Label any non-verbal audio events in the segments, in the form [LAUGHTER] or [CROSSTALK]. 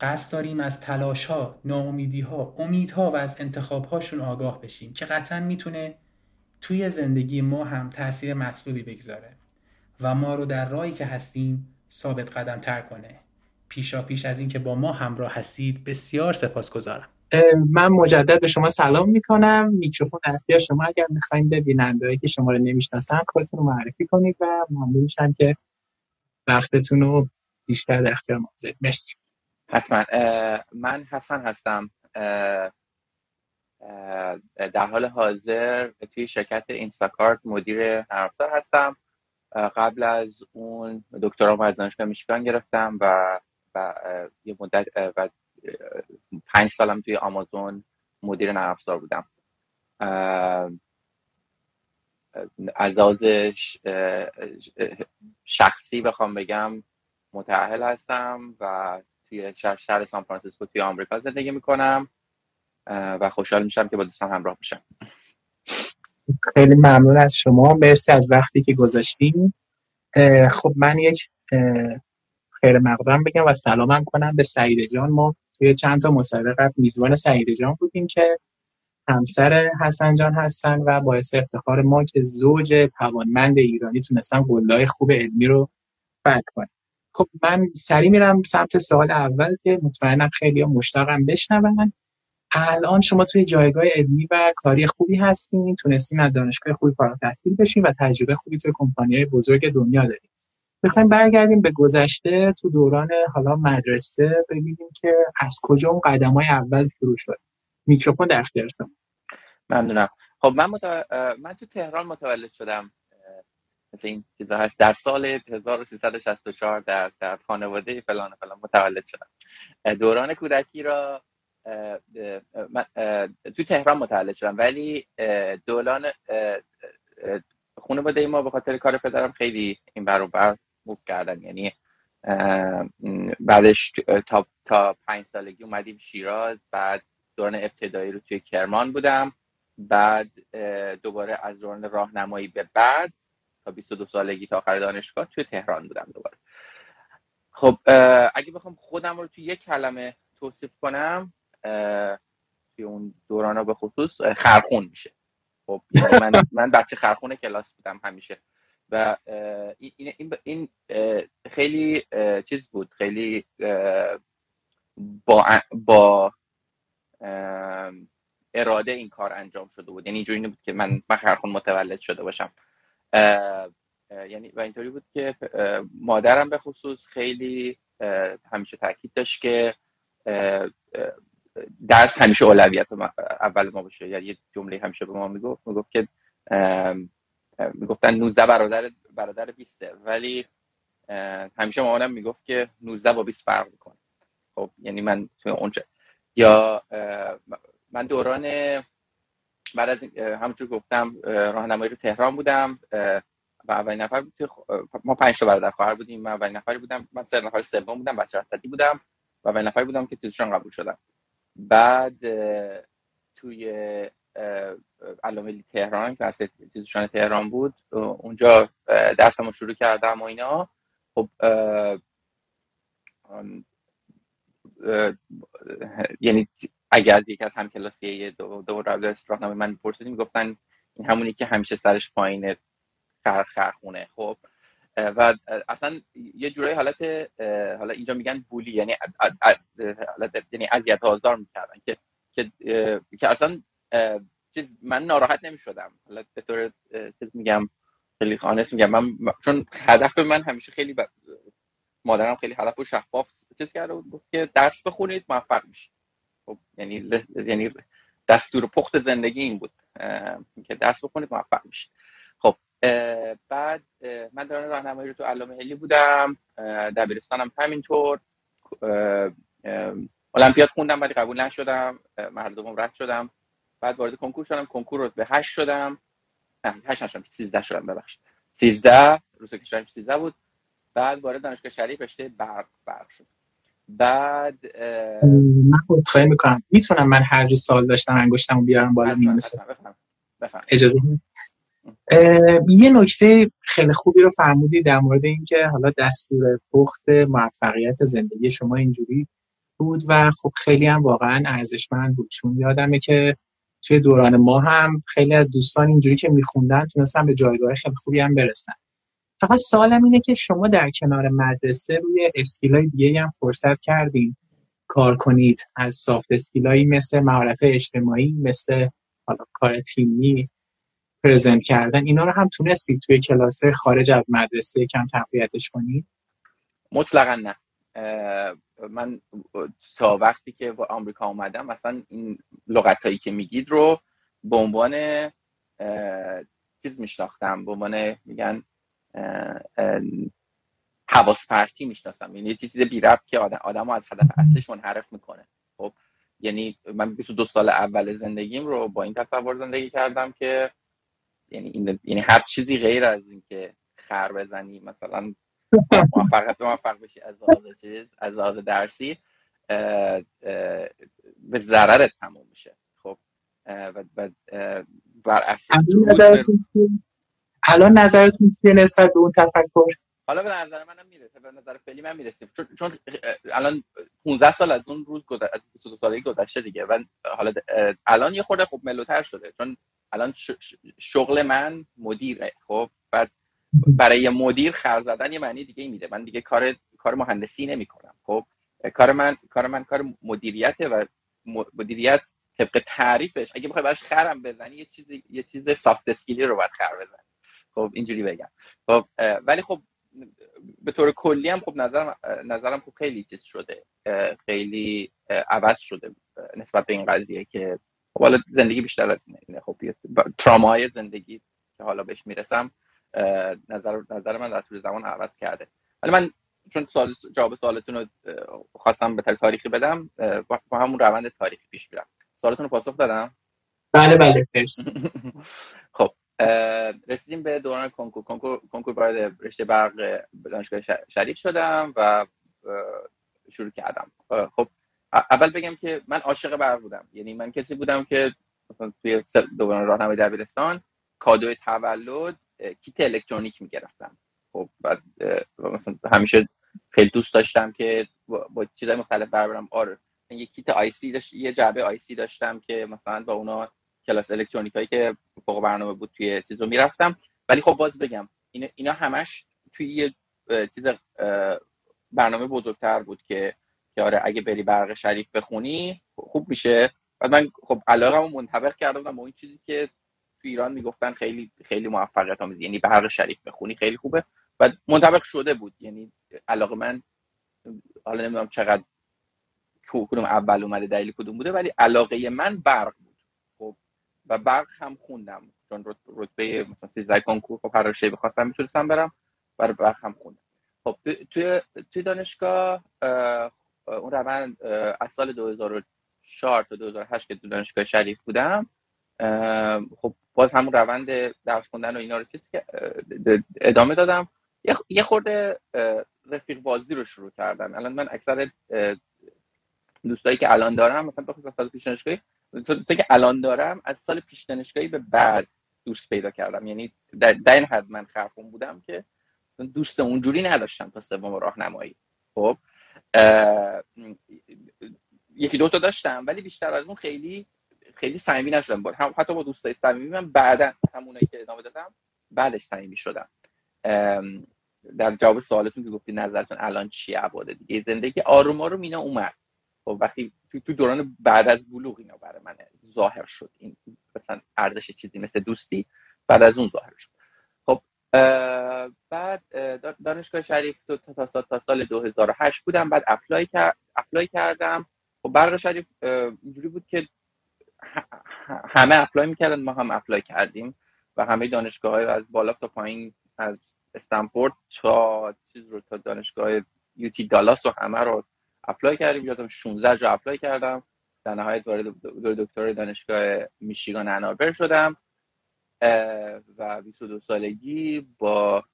قصد داریم از تلاش ها، ناامیدی ها، امیدها و از انتخاب هاشون آگاه بشیم که قطعا می‌تونه توی زندگی ما هم تاثیر مطلوبی بگذاره و ما رو در راهی که هستیم ثابت قدم تر کنه. پیشا پیش از اینکه با ما همراه هستید بسیار سپاسگزارم. من مجدد به شما سلام می‌کنم. میکروفون اختیار شما اگر می‌خوایم به بینندهایی که شما رو نمی‌شناسن خودتون رو معرفی کنید و ممنون میشم که وقتتون رو بیشتر در اختیار مرسی. حتما. من حسن هستم. در حال حاضر توی شرکت اینستاکارت مدیر نرم هستم. قبل از اون دکترا از دانشگاه میشیگان گرفتم و و یه مدت و پنج سالم توی آمازون مدیر نرم بودم. از لحاظ شخصی بخوام بگم متأهل هستم و توی شهر سان فرانسیسکو توی آمریکا زندگی می‌کنم و خوشحال میشم که با دوستان همراه بشم خیلی ممنون از شما. مرسی از وقتی که گذاشتیم خب من یک خیر مقدم بگم و سلامم کنم به سعید جان. ما توی چند تا مصاحبه قبل میزبان سعید جان بودیم که همسر حسن جان هستن و باعث افتخار ما که زوج توانمند ایرانی تونستن قلای خوب علمی رو فتح کنیم خب من سری میرم سمت سوال اول که مطمئنم خیلی مشتاقم بشنون. الان شما توی جایگاه علمی و کاری خوبی هستین تونستین از دانشگاه خوبی فارغ التحصیل بشین و تجربه خوبی توی کمپانی‌های بزرگ دنیا دارین. می‌خوایم برگردیم به گذشته تو دوران حالا مدرسه ببینیم که از کجا اون قدم های اول شروع شد. میکروفون در اختیار ممنونم. خب من, من تو تهران متولد شدم. مثل این چیزا هست. در سال 1364 در در خانواده فلان فلان متولد شدم. دوران کودکی را تو تهران متولد شدم. ولی دوران خانواده ما به خاطر کار پدرم خیلی این بر بر موف کردن. یعنی بعدش تا تا پنج سالگی اومدیم شیراز. بعد دوران ابتدایی رو توی کرمان بودم. بعد دوباره از دوران راهنمایی به بعد تا 22 سالگی تا آخر دانشگاه توی تهران بودم دوباره. خب اگه بخوام خودم رو توی یک کلمه توصیف کنم توی اون دوران به خصوص خرخون میشه. خب یعنی من من بچه خرخون کلاس بودم همیشه. و این, این, این خیلی چیز بود خیلی با با اراده این کار انجام شده بود. یعنی اینجوری بود که من من خرخون متولد شده باشم. یعنی و اینطوری بود که مادرم به خصوص خیلی همیشه تاکید داشت که درس همیشه اولویت اول ما باشه. یعنی یه جمله همیشه به ما می‌گفت می‌گفت که می‌گفتن 19 برادر برادر 20 ولی همیشه مامانم می‌گفت که 19 با 20 فرق می‌کنه. خب یعنی من توی اونجا یا من دوران بعد از همونجور گفتم راهنمایی رو تهران بودم و اولین نفر بود ما پنج تا برادر خواهر بودیم. من اولین نفری بودم من سر نفر سوم بودم بچه وسطی بودم و اولین نفری بودم که تیزشان قبول شدم. بعد توی علامه تهران که تیزشان تهران بود اونجا درسمو شروع کردم و اینا. خب یعنی اگر از یکی از همکلاسی دو, دو راهنمای من پرسیدیم گفتن این همونی که همیشه سرش پایینه خرخونه خب؟ و اصلا یه جورایی حالت حالا اینجا میگن بولی یعنی حالت یعنی اذیت آزار می‌کردن که که که اصلا من ناراحت نمی شدم به طور میگم خیلی خانست میگم من چون هدف من همیشه خیلی ب... مادرم خیلی هدف و شفاف چیز کرده بود که درس بخونید موفق میشید. یعنی. یعنی دستور پخت زندگی این بود. که درس بخونید موفق میشید. خب بعد من دوران راهنمایی رو تو علامه علی بودم. دبیرستانم همینطور. المپیاد خوندم ولی قبول نشدم. مرد دوم رد شدم. بعد وارد کنکور شدم. کنکور رو به هشت شدم. نه هشت نشدم. سیزده شدم ببخشید. سیزده روز کشورم سیزده بود. بعد وارد دانشگاه شریف رشته برق برق شد. بعد من خودخواهی می‌کنم. می‌تونم من هر سال داشتم انگشتم بیارم بالا میونسه اجازه یه نکته خیلی خوبی رو فرمودی در مورد اینکه حالا دستور پخت موفقیت زندگی شما اینجوری بود و خب خیلی هم واقعا ارزشمند بود. چون یادمه که توی دوران ما هم خیلی از دوستان اینجوری که میخوندن تونستن به جایگاه خیلی خوبی هم برسن. فقط سوالم اینه که شما در کنار مدرسه روی skill ای دیگه هم فرصت کردین کار کنید. از soft skill ایی مثل مهارت اجتماعی مثل حالا کار تیمی پرزنت کردن اینا رو هم تونستید توی کلاس خارج از مدرسه کم تقویتش کنید؟ مطلقا نه. من تا وقتی که با آمریکا اومدم مثلا این لغت هایی که میگید رو به عنوان چیز میشناختم. به عنوان میگن حواس پرتی می‌شناسم. یعنی یه چیز بی که آدم آدمو از هدف اصلش منحرف می‌کنه. خب یعنی من 22 سال اول زندگیم رو با این تصور زندگی کردم که یعنی این یعنی هر چیزی غیر از اینکه خر بزنی مثلا موفق موفق بشی از لحاظ چیز از لحاظ درسی به ضررت تموم میشه. خب و بر اساس الان نظرتون چیه نسبت به اون تفکر؟ حالا به نظر منم می‌رسه به نظر فعلی من می‌رسیم. چون, چون الان 15 سال از اون روز گذشته 22 سالگی گذشته دیگه و حالا الان یه خورده خوب ملوتر شده. چون الان شغل من مدیره خب؟ بعد برای مدیر خر زدن یه معنی دیگه میده. من دیگه کار کار مهندسی نمی کنم خب کار من کار من کار مدیریته و مدیریت طبق تعریفش. اگه بخوای براش خرم بزنی یه چیز یه چیز سافت اسکیلی رو باید خر بزنی. خب اینجوری بگم. خب ولی خب به طور کلی هم خب نظرم نظرم خب خیلی چیز شده خیلی عوض شده نسبت به این قضیه که خب حالا زندگی بیشتر از اینه خب ترامای زندگی که حالا بهش می‌رسم نظر نظر من در طول زمان عوض کرده. ولی من چون سوال جواب سوالتون رو خواستم به تاریخی بدم با همون روند تاریخی پیش میرم. سوالتون رو پاسخ دادم؟ بله بله [LAUGHS] رسیدیم به دوران کنکور. کنکور کنکور وارد رشته برق دانشگاه شریف شدم و شروع کردم. خب اول بگم که من عاشق برق بودم. یعنی من کسی بودم که مثلا توی دوران راهنمای دبیرستان کادوی تولد کیت الکترونیک می‌گرفتم. خب بعد مثلا همیشه خیلی دوست داشتم که با چیزای مختلف برم. آره یه kit IC داشت یه جعبه IC داشتم که مثلا با اونا کلاس الکترونیک هایی که فوق برنامه بود توی چیزو می‌رفتم. ولی خب باز بگم اینا, همش توی یه چیز برنامه بزرگتر بود که که آره اگه بری برق شریف بخونی خوب میشه. بعد من خب علاقه منطبق کرده بودم با این چیزی که تو ایران می‌گفتن خیلی خیلی موفقیت آمیز. یعنی برق شریف بخونی خیلی خوبه. و منطبق شده بود. یعنی علاقه من حالا نمی‌دونم چقدر کدوم اول اومده دلیل کدوم بوده ولی علاقه من برق و برق هم خوندم. چون رتبه مثلا سیزده کنکور خب هر رشته بخواستم می‌تونستم برم برای برق هم خوندم. خب توی توی دانشگاه اون روند از سال 2004 تا 2008 که تو دانشگاه شریف بودم خب باز همون روند درس خوندن و اینا رو ادامه دادم. یه خورده رفیق بازی رو شروع کردم. الان من اکثر دوستایی که الان دارم مثلا بخصوص سال پیش دانشگاهی که الان دارم از سال پیش دانشگاهی به بعد دوست پیدا کردم. یعنی در, در این حد من خرخون بودم که دوست اونجوری نداشتم تا سوم راهنمایی. خب یکی دو تا داشتم ولی بیشتر از اون خیلی خیلی صمیمی نشدم. بود هم حتی با دوستای صمیمی من بعدا همونایی که ادامه دادم بعدش صمیمی شدم. در جواب سوالتون که گفتی نظرتون الان چی عباده دیگه. زندگی آروم آروم اینا اومد. خب وقتی تو دوران بعد از بلوغ اینا برای من ظاهر شد. این مثلا ارزش چیزی مثل دوستی بعد از اون ظاهر شد. خب بعد دانشگاه شریف تا, تا, تا سال 2008 بودم. بعد اپلای, اپلای کردم. خب برق شریف اینجوری بود که همه apply می‌کردن ما هم apply کردیم و همه دانشگاه های از بالا تا پایین از استنفورد تا چیز رو تا دانشگاه UT Dallas و همه رو apply کردیم یادم 16 جا apply کردم. در نهایت وارد دکتر دانشگاه میشیگان Ann Arbor شدم. و 22 سالگی با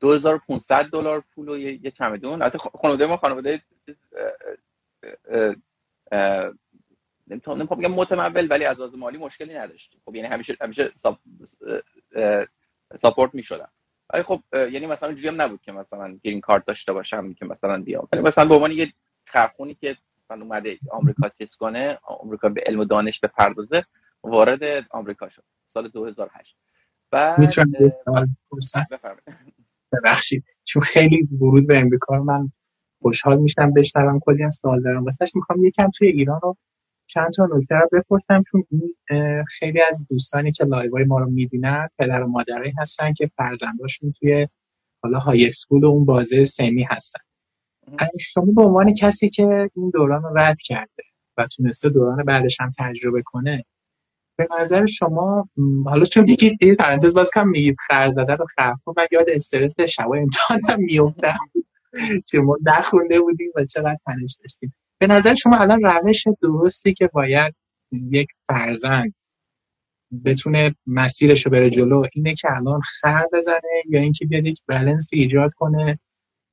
2500 دلار پول و یه چمدون. البته خانواده ما خانواده نمی‌تونم بگم متمول ولی از لحاظ مالی مشکلی نداشتیم. خب یعنی همیشه همیشه ساپورت می‌شدم. ولی خب یعنی مثلا جوری هم نبود که مثلا گرین کارت داشته باشم که مثلا بیام. ولی مثلا به عنوان یه خرخونی که مثلا اومده آمریکا چیز کنه آمریکا به علم و دانش بپردازه وارد آمریکا شد. سال 2008 بعد ببخشید. چون خیلی ورود به امریکا من خوشحال میشم بشنوم. کلی هم سوال دارم. واسش می‌خوام یکم توی ایران رو چند تا نکته رو بپرسم چون خیلی از دوستانی که live های ما رو می‌بینن پدر و مادرایی هستن که فرزنداشون توی حالا high school و اون بازه سنی هستن. شما به عنوان کسی که این دوران رو رد کرده و تونسته دوران بعدش هم تجربه کنه به نظر شما حالا چون میگید این پرانتز باز کم میگید خر زدن و خرخون من یاد استرس شبای امتحانم میفتم که ما نخونده بودیم و چقدر تنش داشتیم. به نظر شما الان روش درستی که باید یک فرزند بتونه مسیرش رو بره جلو اینه که الان خر بزنه یا اینکه بیاد یک بلنس ایجاد کنه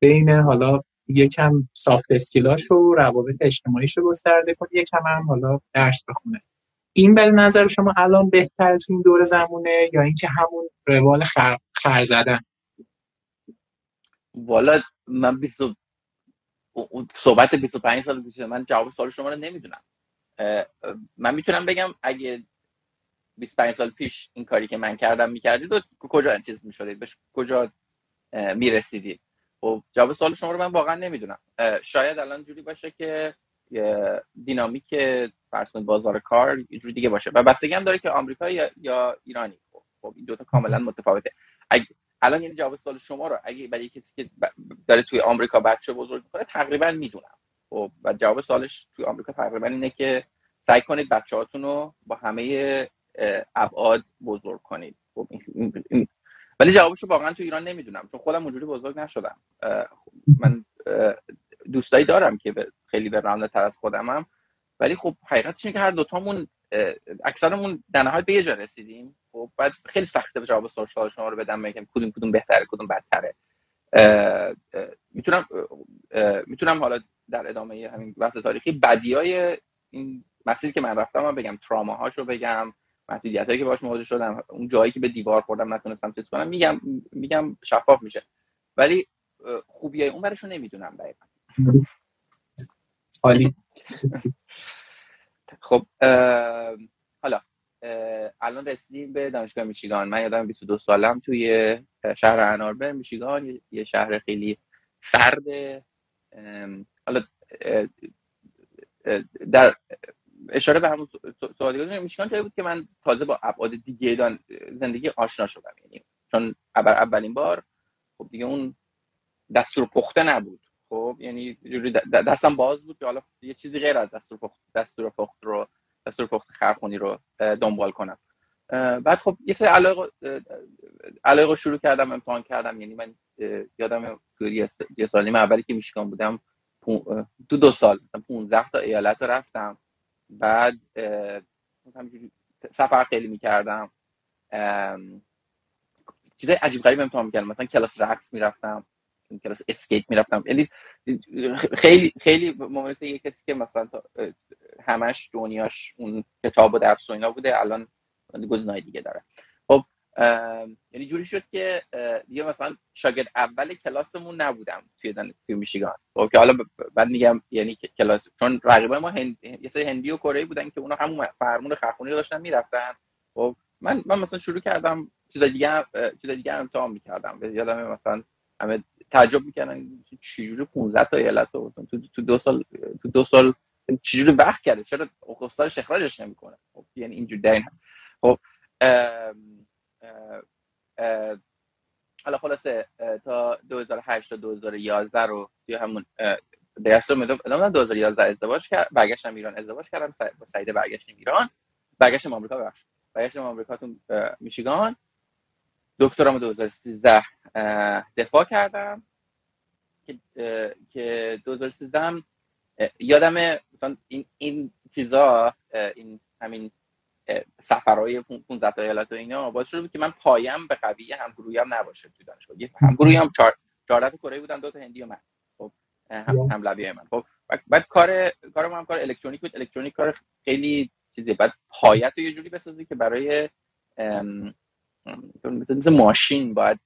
بین حالا یکم سافت اسکیلاش و روابط اجتماعیش رو گسترده کنه یکم هم حالا درس بخونه. این به نظر شما الان بهتر تو این دور زمونه یا اینکه همون روال خر, خر زدن؟ والا من صحبت 25 سال پیش من جواب سوال شما رو نمی‌دونم. من می‌تونم بگم اگه 25 سال پیش این کاری که من کردم می‌کردید و کجا این چیز می‌شدید؟ به کجا می‌رسیدید؟ خب جواب سوال شما رو من واقعا نمی‌دونم. شاید الان جوری باشه که دینامیک فرض بازار کار جوری دیگه باشه. و بستگی هم داره که آمریکا یا, یا ایرانی. خب این دوتا کاملا متفاوته. اگه الان یعنی جواب سوال شما رو اگه برای کسی که داره توی آمریکا بچه بزرگ می‌کنه تقریبا می‌دونم. خب و جواب سوالش توی آمریکا تقریبا اینه که سعی کنید بچه‌هاتون رو با همه ابعاد بزرگ کنید. خب ولی جوابش رو واقعا تو ایران نمی‌دونم چون خودم اونجوری بزرگ نشدم. من دوستایی دارم که خیلی به رانده تر از خودمم. ولی خب حقیقتش اینه که هر دوتامون اکثرمون در نهایت به یه جا رسیدیم. خب بعد خیلی سخته جواب سوال شما رو بدم بگم کدوم کدوم بهتره کدوم بدتره. می‌تونم می‌تونم حالا در ادامه همین بحث تاریخی بدی های این مسیری که من رفتم من بگم تراما رو بگم محدودیت هایی که باش مواجه شدم اون جایی که به دیوار خوردم نتونستم چیز کنم میگم میگم شفاف میشه. ولی خوبی اون برش رو نمی‌دونم دقیقا. [LAUGHS] خب الان رسیدیم به دانشگاه میشیگان. من یادم 22 سالم توی شهر اناربر میشیگان. یه شهر خیلی سرد حالا در اشاره به همون سوالی میشیگان جایی بود که من تازه با ابعاد دیگه زندگی آشنا شدم. یعنی چون اولین بار خب دیگه اون دستور پخته نبود. خب یعنی دستم باز بود که حالا یه چیزی غیر از دستور پخت دستور پخت رو دستور پخت خرخونی رو دنبال کنم. بعد خب یه سری علاقه شروع کردم امتحان کردم. یعنی من یادم یه سال اولی که میشکان بودم دو دو سال 15 تا ایالت رو رفتم. بعد سفر خیلی می‌کردم. چیزای عجیب غریب امتحان می‌کردم. مثلا کلاس رقص می‌رفتم کلاس اسکیت می‌رفتم. یعنی خیلی خیلی ممکنه یه کسی که مثلا همش دنیاش اون کتاب و درس و اینا بوده الان گزینه‌های دیگه داره. خب یعنی جوری شد که دیگه مثلا شاگرد اول کلاسمون نبودم توی. توی میشیگان. خب که حالا بعد میگم یعنی کلاس چون رقیبای ما هند... یه سری هندی و کره بودن که اونا همون فرمون خرخونی رو داشتن می‌رفتن. خب من من مثلا شروع کردم چیز دیگه چیز دیگه امتحان می‌کردم. یادم مثلا همه تعجب می‌کردن چجوری 15 تا ایالت تو تو دو سال تو دو سال چجوری وقت کرده؟ چرا استادش اخراجش نمی‌کنه؟ خب یعنی اینجوری در این خب حالا خلاصه تا 2008 تا 2011 رو توی همون درس رو ادامه 2011 ازدواج کرد برگشتم ایران ازدواج کردم با سعیده برگشتیم ایران. برگشتم آمریکا بخش برگشتم آمریکا تو میشیگان. دکترام 2013 دفاع کردم. که که 2013 هم یادم این این چیزا این همین سفرهای 15 تا ایالت و اینا باعث شده بود که من پایم به قویه همگروهی نباشه تو دانشگاه. یه همگروهی هم 14 تا کره بودن دو تا هندی و من. خب هم هم لبی من. خب بعد کار کارم هم کار الکترونیک بود. الکترونیک کار خیلی چیزی بعد پایت رو یه جوری بسازی که برای مثل ماشین باید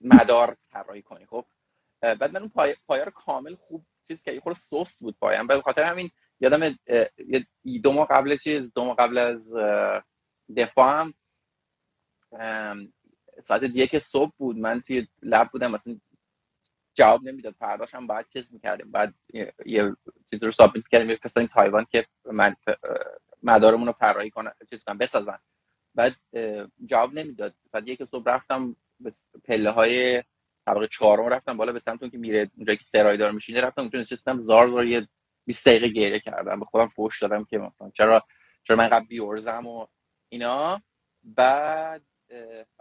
مدار طراحی کنی. خب بعد من اون پای... پایا رو کامل خوب چیز که یه خورده سوست بود پایم. به خاطر همین یادم دو ماه قبل چیز دو ماه قبل از دفاعم ساعت یک صبح بود. من توی لب بودم مثلا جواب نمی‌داد. فرداش هم باید چیز می‌کردیم. بعد یه چیز رو سابمیت کردیم. میفرستادیم تایوان که من مدارمون رو طراحی کنن چیز کنن بسازن. بعد جواب نمی‌داد. بعد یک صبح رفتم به پله های طبقه چهارم رفتم بالا به سمت که میره اونجایی که سرای دار میشینه رفتم اونجا نشستم زار زار یه 20 دقیقه گریه کردم به خودم فوش دادم که مثلا چرا چرا من قبل بیورزم و اینا. بعد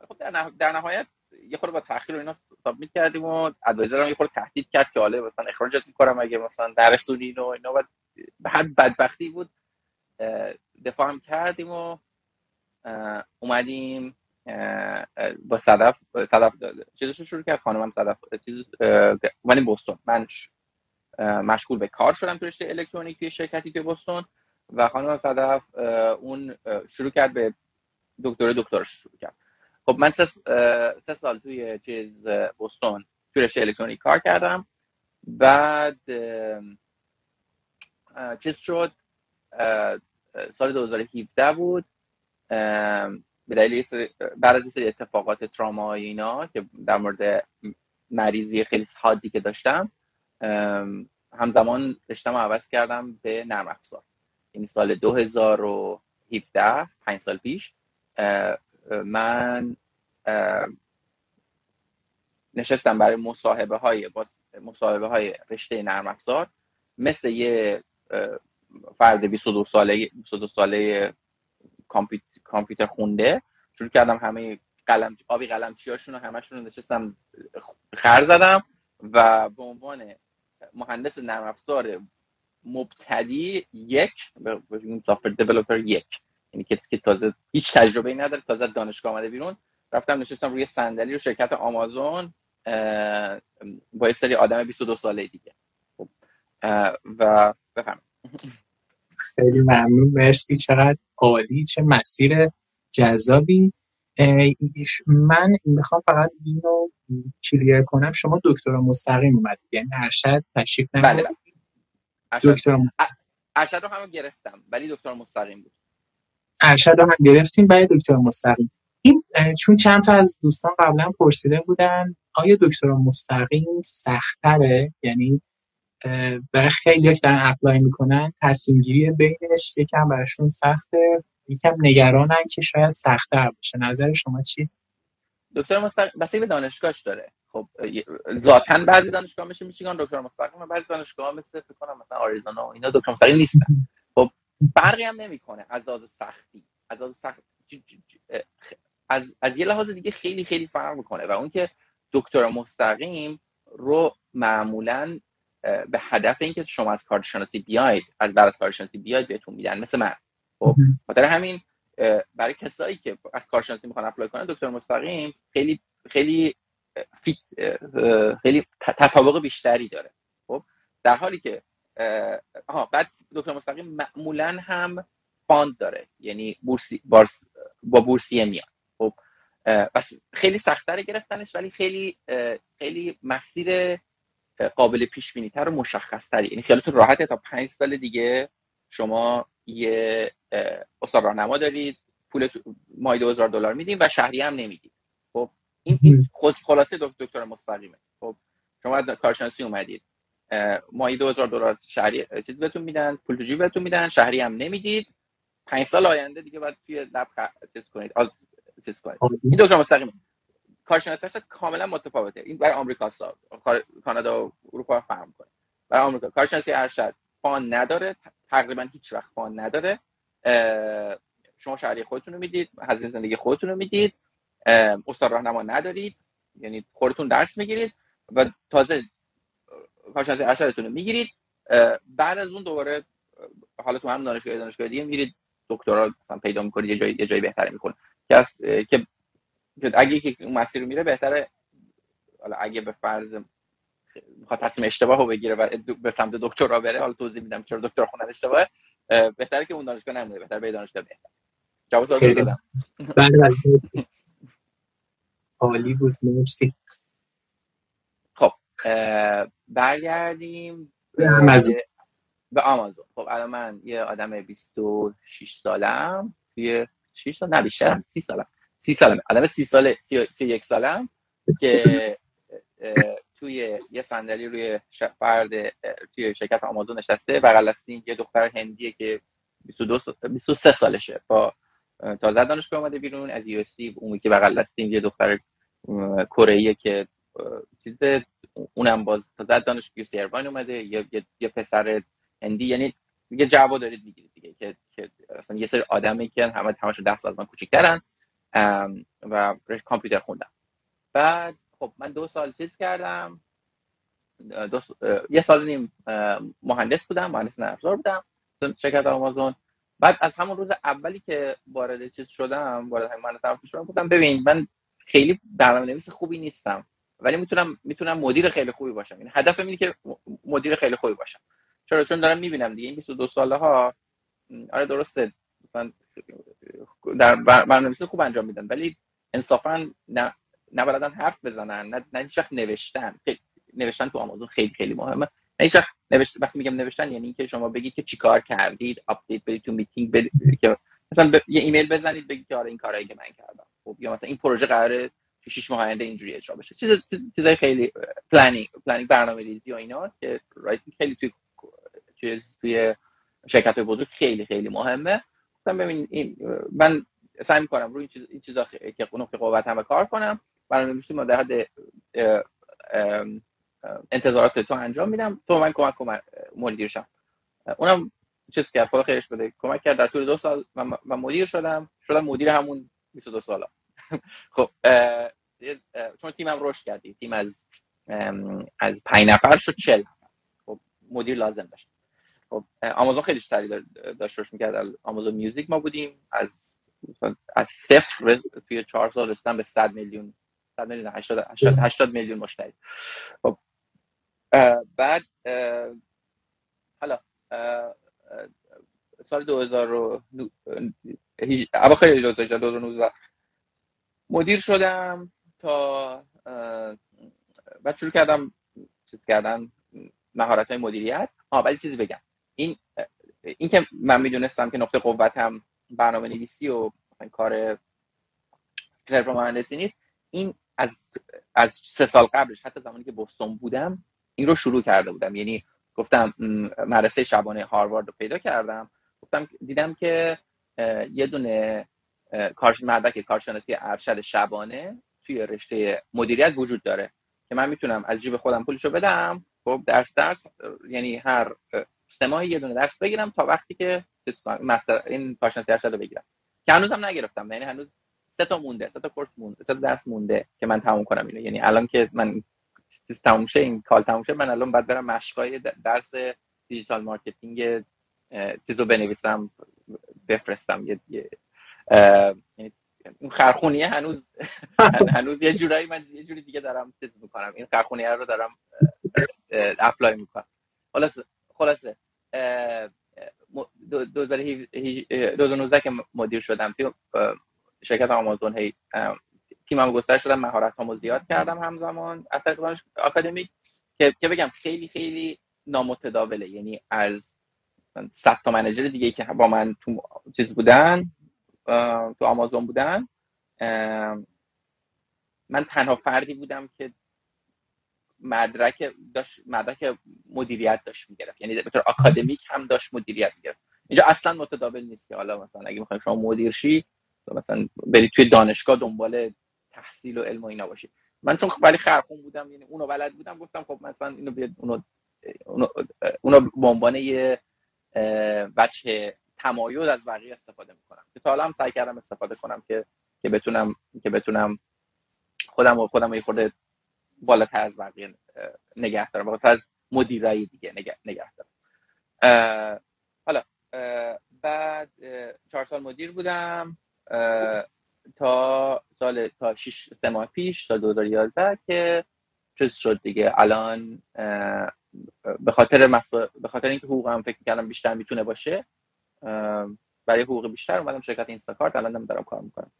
خب در, در نهایت یه خورده با تاخیر و اینا سابمیت کردیم و ادوایزر هم یه خورده تهدید کرد که حالا مثلا اخراجت می‌کنم اگه مثلا نرسونین و اینا. بعد حد بدبختی بود دفاع هم کردیم و اومدیم با صدف صدف چیزشو شروع کرد خانمم صدف چیز اومدیم بوستون من مشغول به کار شدم تو رشته الکترونیک توی شرکتی که بوستون و خانم صدف اون شروع کرد به دکتر دکترش شروع کرد. خب من سه, سال توی چیز بوستون توی رشته الکترونیک کار کردم. بعد چیز شد سال 2017 بود. به دلیل بعد از سری اتفاقات تراما اینا که در مورد مریضی خیلی حادی که داشتم همزمان رشتم عوض کردم به نرم افزار. یعنی سال 2017 پنج سال پیش من نشستم برای مصاحبه های مصاحبه های رشته نرم افزار. مثل یه فرد 22 ساله 22 ساله کامپیوتر خونده. شروع کردم همه قلم آبی قلم چیاشون رو همشون رو نشستم خر زدم و به عنوان مهندس نرم افزار مبتدی یک سافر دیولپر یک. یعنی کسی که تازه هیچ تجربه ای نداره تازه دانشگاه آمده بیرون. رفتم نشستم روی صندلی رو شرکت آمازون با یه سری آدم 22 ساله دیگه. خب، و بفهم. [LAUGHS] خیلی ممنون. مرسی. چقدر عالی. چه مسیر جذابی. من می‌خوام فقط اینو کلیر کنم. شما دکترا مستقیم اومدید. یعنی ارشد تشریف بله دکتر ارشد رو هم گرفتم ولی دکتر مستقیم بود. ارشد رو هم گرفتیم برای دکتر مستقیم. این چون چند تا از دوستان قبلا پرسیده بودن آیا دکتر مستقیم سختره یعنی برای خیلی دارن اپلای می‌کنن. تصمیم گیری بینش یکم براشون سخته. یکم نگرانن که شاید سختتر باشه. نظر شما چی دکتر مستقیم بسیار به دانشگاهش داره. خب ذاتا بعضی دانشگاه میشه میشیگان دکتر مستقیم بعضی دانشگاه مثل فکر کنم مثلا آریزونا و اینا دکتر مستقیم نیستن. خب فرقی هم نمی‌کنه از لحاظ سختی. از لحاظ سخت از از یه لحاظ دیگه خیلی خیلی فرق می‌کنه. و اون که دکتر مستقیم رو معمولا به هدف اینکه شما از کارشناسی بیاید از بعد از کارشناسی بیاید بهتون میدن مثل من. خب خاطر همین برای کسایی که از کارشناسی می‌خوان apply کنن دکتر مستقیم خیلی خیلی fit خیلی تطابق بیشتری داره. خب در حالی که آها بعد دکتر مستقیم معمولا هم fund داره یعنی بورسی بارس با بورسیه میاد. خب بس خیلی سختره گرفتنش ولی خیلی خیلی مسیر قابل پیش بینی تر و مشخص تری یعنی خیالتون راحته تا پنج سال دیگه شما یه استاد راهنما دارید پول ماهی 2000 دلار میدیم و شهری هم نمی‌دید. خب این این خود خلاصه دکتر مستقیمه. خب شما کارشناسی اومدید. مایی 2000 دلار شهری چیز بهتون میدن پول تو بهتون میدن شهری هم نمی‌دید. پنج سال آینده دیگه باید توی لب چیز کنید چیز کنید. این دکتر مستقیم کارشناسی کاملا متفاوته. این برای آمریکا سا کانادا و اروپا فهم کنه برای آمریکا. کارشناسی ارشد فان نداره. تقریبا هیچ وقت فان نداره. شما شهری خودتون رو می‌دید. هزینه زندگی خودتون رو می‌دید. استاد راهنما ندارید. یعنی خودتون درس می‌گیرید و تازه کارشناسی ارشدتون رو می‌گیرید. بعد از اون دوباره حالا تو هم دانشگاه دانشگاه دیگه میرید. دکترا مثلا پیدا می‌کنید. یه جای یه جای بهتری می‌کنه که اگه یکی اون مسیر رو میره بهتره. حالا اگه به فرض می‌خواد تصمیم اشتباه رو بگیره و به سمت دکترا بره حالا توضیح میدم چرا دکتر خوندن اشتباهه. بهتره که اون دانشگاه نمونه بهتره به دانشگاه بهتر جواب دادم بله بله عالی بود مرسی. خب برگردیم به آمازون. خب الان من یه آدم 26 سالم. توی 6 سال؟ نه بیشتر. 30 سالم. 30 سالم آدم 30 ساله 31 سالم که توی یه صندلی روی فرد توی شرکت آمازون نشسته بغل یه دختر هندیه که 22 23 سالشه با تازه دانشگاه اومده بیرون از یو اس اون که بغل هستیم یه دختر کره که چیز اونم باز تازه دانشگاه سیروان اومده. یه, یه پسر هندی. یعنی یه جواب دارید می‌گیرید دیگه که که اصلا یه سری آدمی که همه همشون 10 سال من کوچیک‌ترن. و کامپیوتر خوندم. بعد خب من دو سال چیز کردم. دو یه سال نیم مهندس بودم مهندس نرم بودم شرکت آمازون. بعد از همون روز اولی که وارد چیز شدم وارد همین مهندس شدم گفتم ببین من خیلی برنامه نویس خوبی نیستم ولی می‌تونم می‌تونم مدیر خیلی خوبی باشم. این یعنی هدفم اینه که مدیر خیلی خوبی باشم. چرا؟ چون دارم می‌بینم دیگه این 22 ساله ها آره درسته. در برنامه‌نویسی خوب انجام میدن. ولی انصافا نه بلدن حرف بزنن نه نه هیچ نوشتن. نوشتن تو آمازون خیلی خیلی مهمه. نه هیچ نوشت وقتی میگم نوشتن یعنی اینکه شما بگید که چیکار کردید update بدید تو میتینگ بدید که مثلا ب... یه ایمیل بزنید بگید که آره این کارایی که من کردم. خب یا مثلا این پروژه قراره تو 6 ماه آینده اینجوری اجرا بشه. چیز چیزای خیلی planning planning برنامه‌ریزی و اینا که writing خیلی توی چیز توی شرکت بزرگ خیلی خیلی مهمه. مثلا ببین این من سعی می‌کنم روی این چیز این چیزا که نقطه قوت همه کار کنم. برنامه‌نویسی ما در حد انتظارات تو انجام میدم. تو من کمک کمک مدیر اونم چیز کرد خدا خیرش بده. کمک کرد. در طول دو سال من مدیر شدم. شدم مدیر همون 22 سالا. [LAUGHS] خب چون تیمم رشد کردی تیم از از 5 نفر شد 40 خب مدیر لازم داشت. خب آمازون خیلی سریع داشت رشد می‌کرد. آمازون میوزیک ما بودیم از از صفر توی چهار سال رسیدن به 100 میلیون 100 میلیون 80 80 میلیون مشتری. خب بعد حالا سال 2000 اواخر 2019 مدیر شدم تا بعد شروع کردم چیز کردن مهارت های مدیریت. آه ولی چیزی بگم. این این که من می‌دونستم که نقطه قوتم برنامه نویسی و کار سرپر مهندسی نیست این از از سه سال قبلش حتی زمانی که بوستون بودم این رو شروع کرده بودم. یعنی گفتم مدرسه شبانه هاروارد رو پیدا کردم. گفتم دیدم که یه دونه کارش مدرک کارشناسی ارشد شبانه توی رشته مدیریت وجود داره. که من می‌تونم از جیب خودم پولشو بدم. خب درس درس یعنی هر سه ماه یه دونه درس بگیرم تا وقتی که این کارشناسی ارشد رو بگیرم. که هنوزم نگرفتم. یعنی هنوز سه تا مونده سه تا کورس مونده سه تا درس مونده که من تموم کنم اینو. یعنی الان که من چیز تموم شه این call تموم شه من الان بعد برم مشقای درس digital marketing چیزو بنویسم بفرستم. یه, یه یعنی اون خرخونیه هنوز [LAUGHS] هنوز یه جورایی من یه جوری دیگه دارم چیز می‌کنم. این خرخونیه رو دارم apply می‌کنم. خلاص خلاصه 2019 که مدیر شدم توی شرکت آمازون هی تیمم گسترش شدم مهارت هامو زیاد کردم همزمان از طریق آکادمیک که که بگم خیلی خیلی نامتداوله یعنی از صد تا منجر دیگه که با من تو چیز بودن تو آمازون بودن من تنها فردی بودم که مدرک داشت مدرک مدیریت داشت می‌گرفت. یعنی به طور آکادمیک هم داشت مدیریت می‌گرفت. اینجا اصلا متداول نیست که حالا مثلا اگه می‌خوایم شما مدیر شی مثلا برید توی دانشگاه دنبال تحصیل و علم و اینا باشی من چون ولی خرخون بودم یعنی اونو بلد بودم گفتم خب مثلا اینو بیاد اونو اونو, اونو به عنوان یه بچه تمایز از بقیه استفاده می‌کنم. که تا حالا هم سعی کردم استفاده کنم که که بتونم که بتونم خودم و خودم یه خورده بالاتر از بقیه نگه دارم بالاتر از مدیرایی دیگه نگه, نگه دارم حالا بعد چهار سال مدیر بودم. تا سال تا 6 سه ماه پیش تا 2011 که چیز شد دیگه. الان به خاطر به خاطر اینکه حقوقم فکر کردم بیشتر می‌تونه باشه برای حقوق بیشتر اومدم شرکت اینستاکارت الان دارم کار می‌کنم.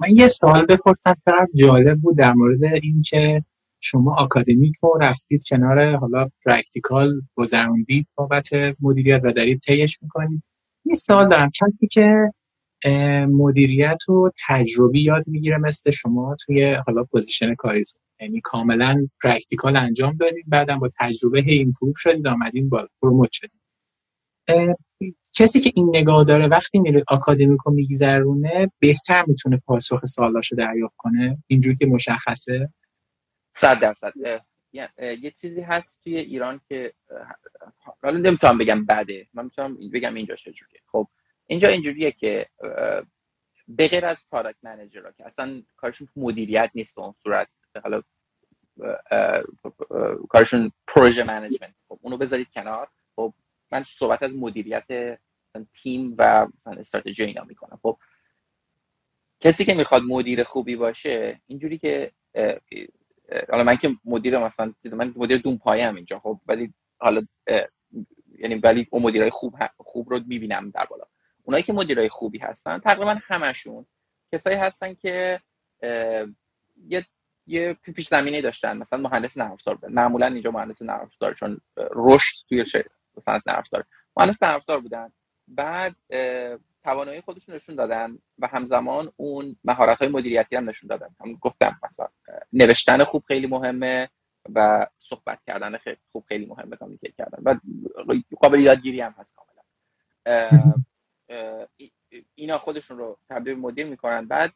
من یه سوال بپرسم فقط جالب بود در مورد اینکه شما آکادمیک رو رفتید کنار حالا practical گذروندید بابت مدیریت و دارید teach می‌کنید. این سوال دارم کسی که مدیریت و تجربی یاد می‌گیره مثل شما توی حالا position کاریتون یعنی کاملا practical انجام دادید بعدم با تجربه هی improve شدید آمدین با promote شدید. کسی که این نگاه داره وقتی میره آکادمیکو میگذرونه بهتر می‌تونه پاسخ سوالاشو دریافت کنه. اینجوری که مشخصه؟ صد درصد. یه چیزی هست توی ایران که حالا نمی‌تونم بگم بده. من می‌تونم بگم اینجا چجوریه خب اینجا اینجوریه که به غیر از پرادکت منیجر که اصلا کارشون مدیریت نیست به اون صورت. حالا کارشون پروژه منیجمنت. خب اونو بذارید کنار. خب من صحبت از مدیریت تیم و مثلا استراتژی اینا می‌کنم خب کسی که می‌خواد مدیر خوبی باشه اینجوری که حالا من که مدیر مثلا من مدیر دون پایم اینجا خب ولی حالا یعنی ولی اون مدیرای خوب خوب رو می‌بینم در بالا. اونایی که مدیرای خوبی هستن تقریبا همشون کسایی هستن که یه یه پیش زمینه داشتن. مثلا مهندس نرم افزار معمولا اینجا مهندس نرم افزار چون رشد توی صنعت نرم افزار مهندس نرم افزار بودن. بعد توانایی خودشون نشون دادن و همزمان اون مهارت های مدیریتی هم نشون دادن. هم گفتم مثلا نوشتن خوب خیلی مهمه و صحبت کردن خیلی خوب خیلی مهمه کامیکیت کردن. و قابل یادگیری هم هست کاملا. اینا خودشون رو تبدیل مدیر می‌کنن. بعد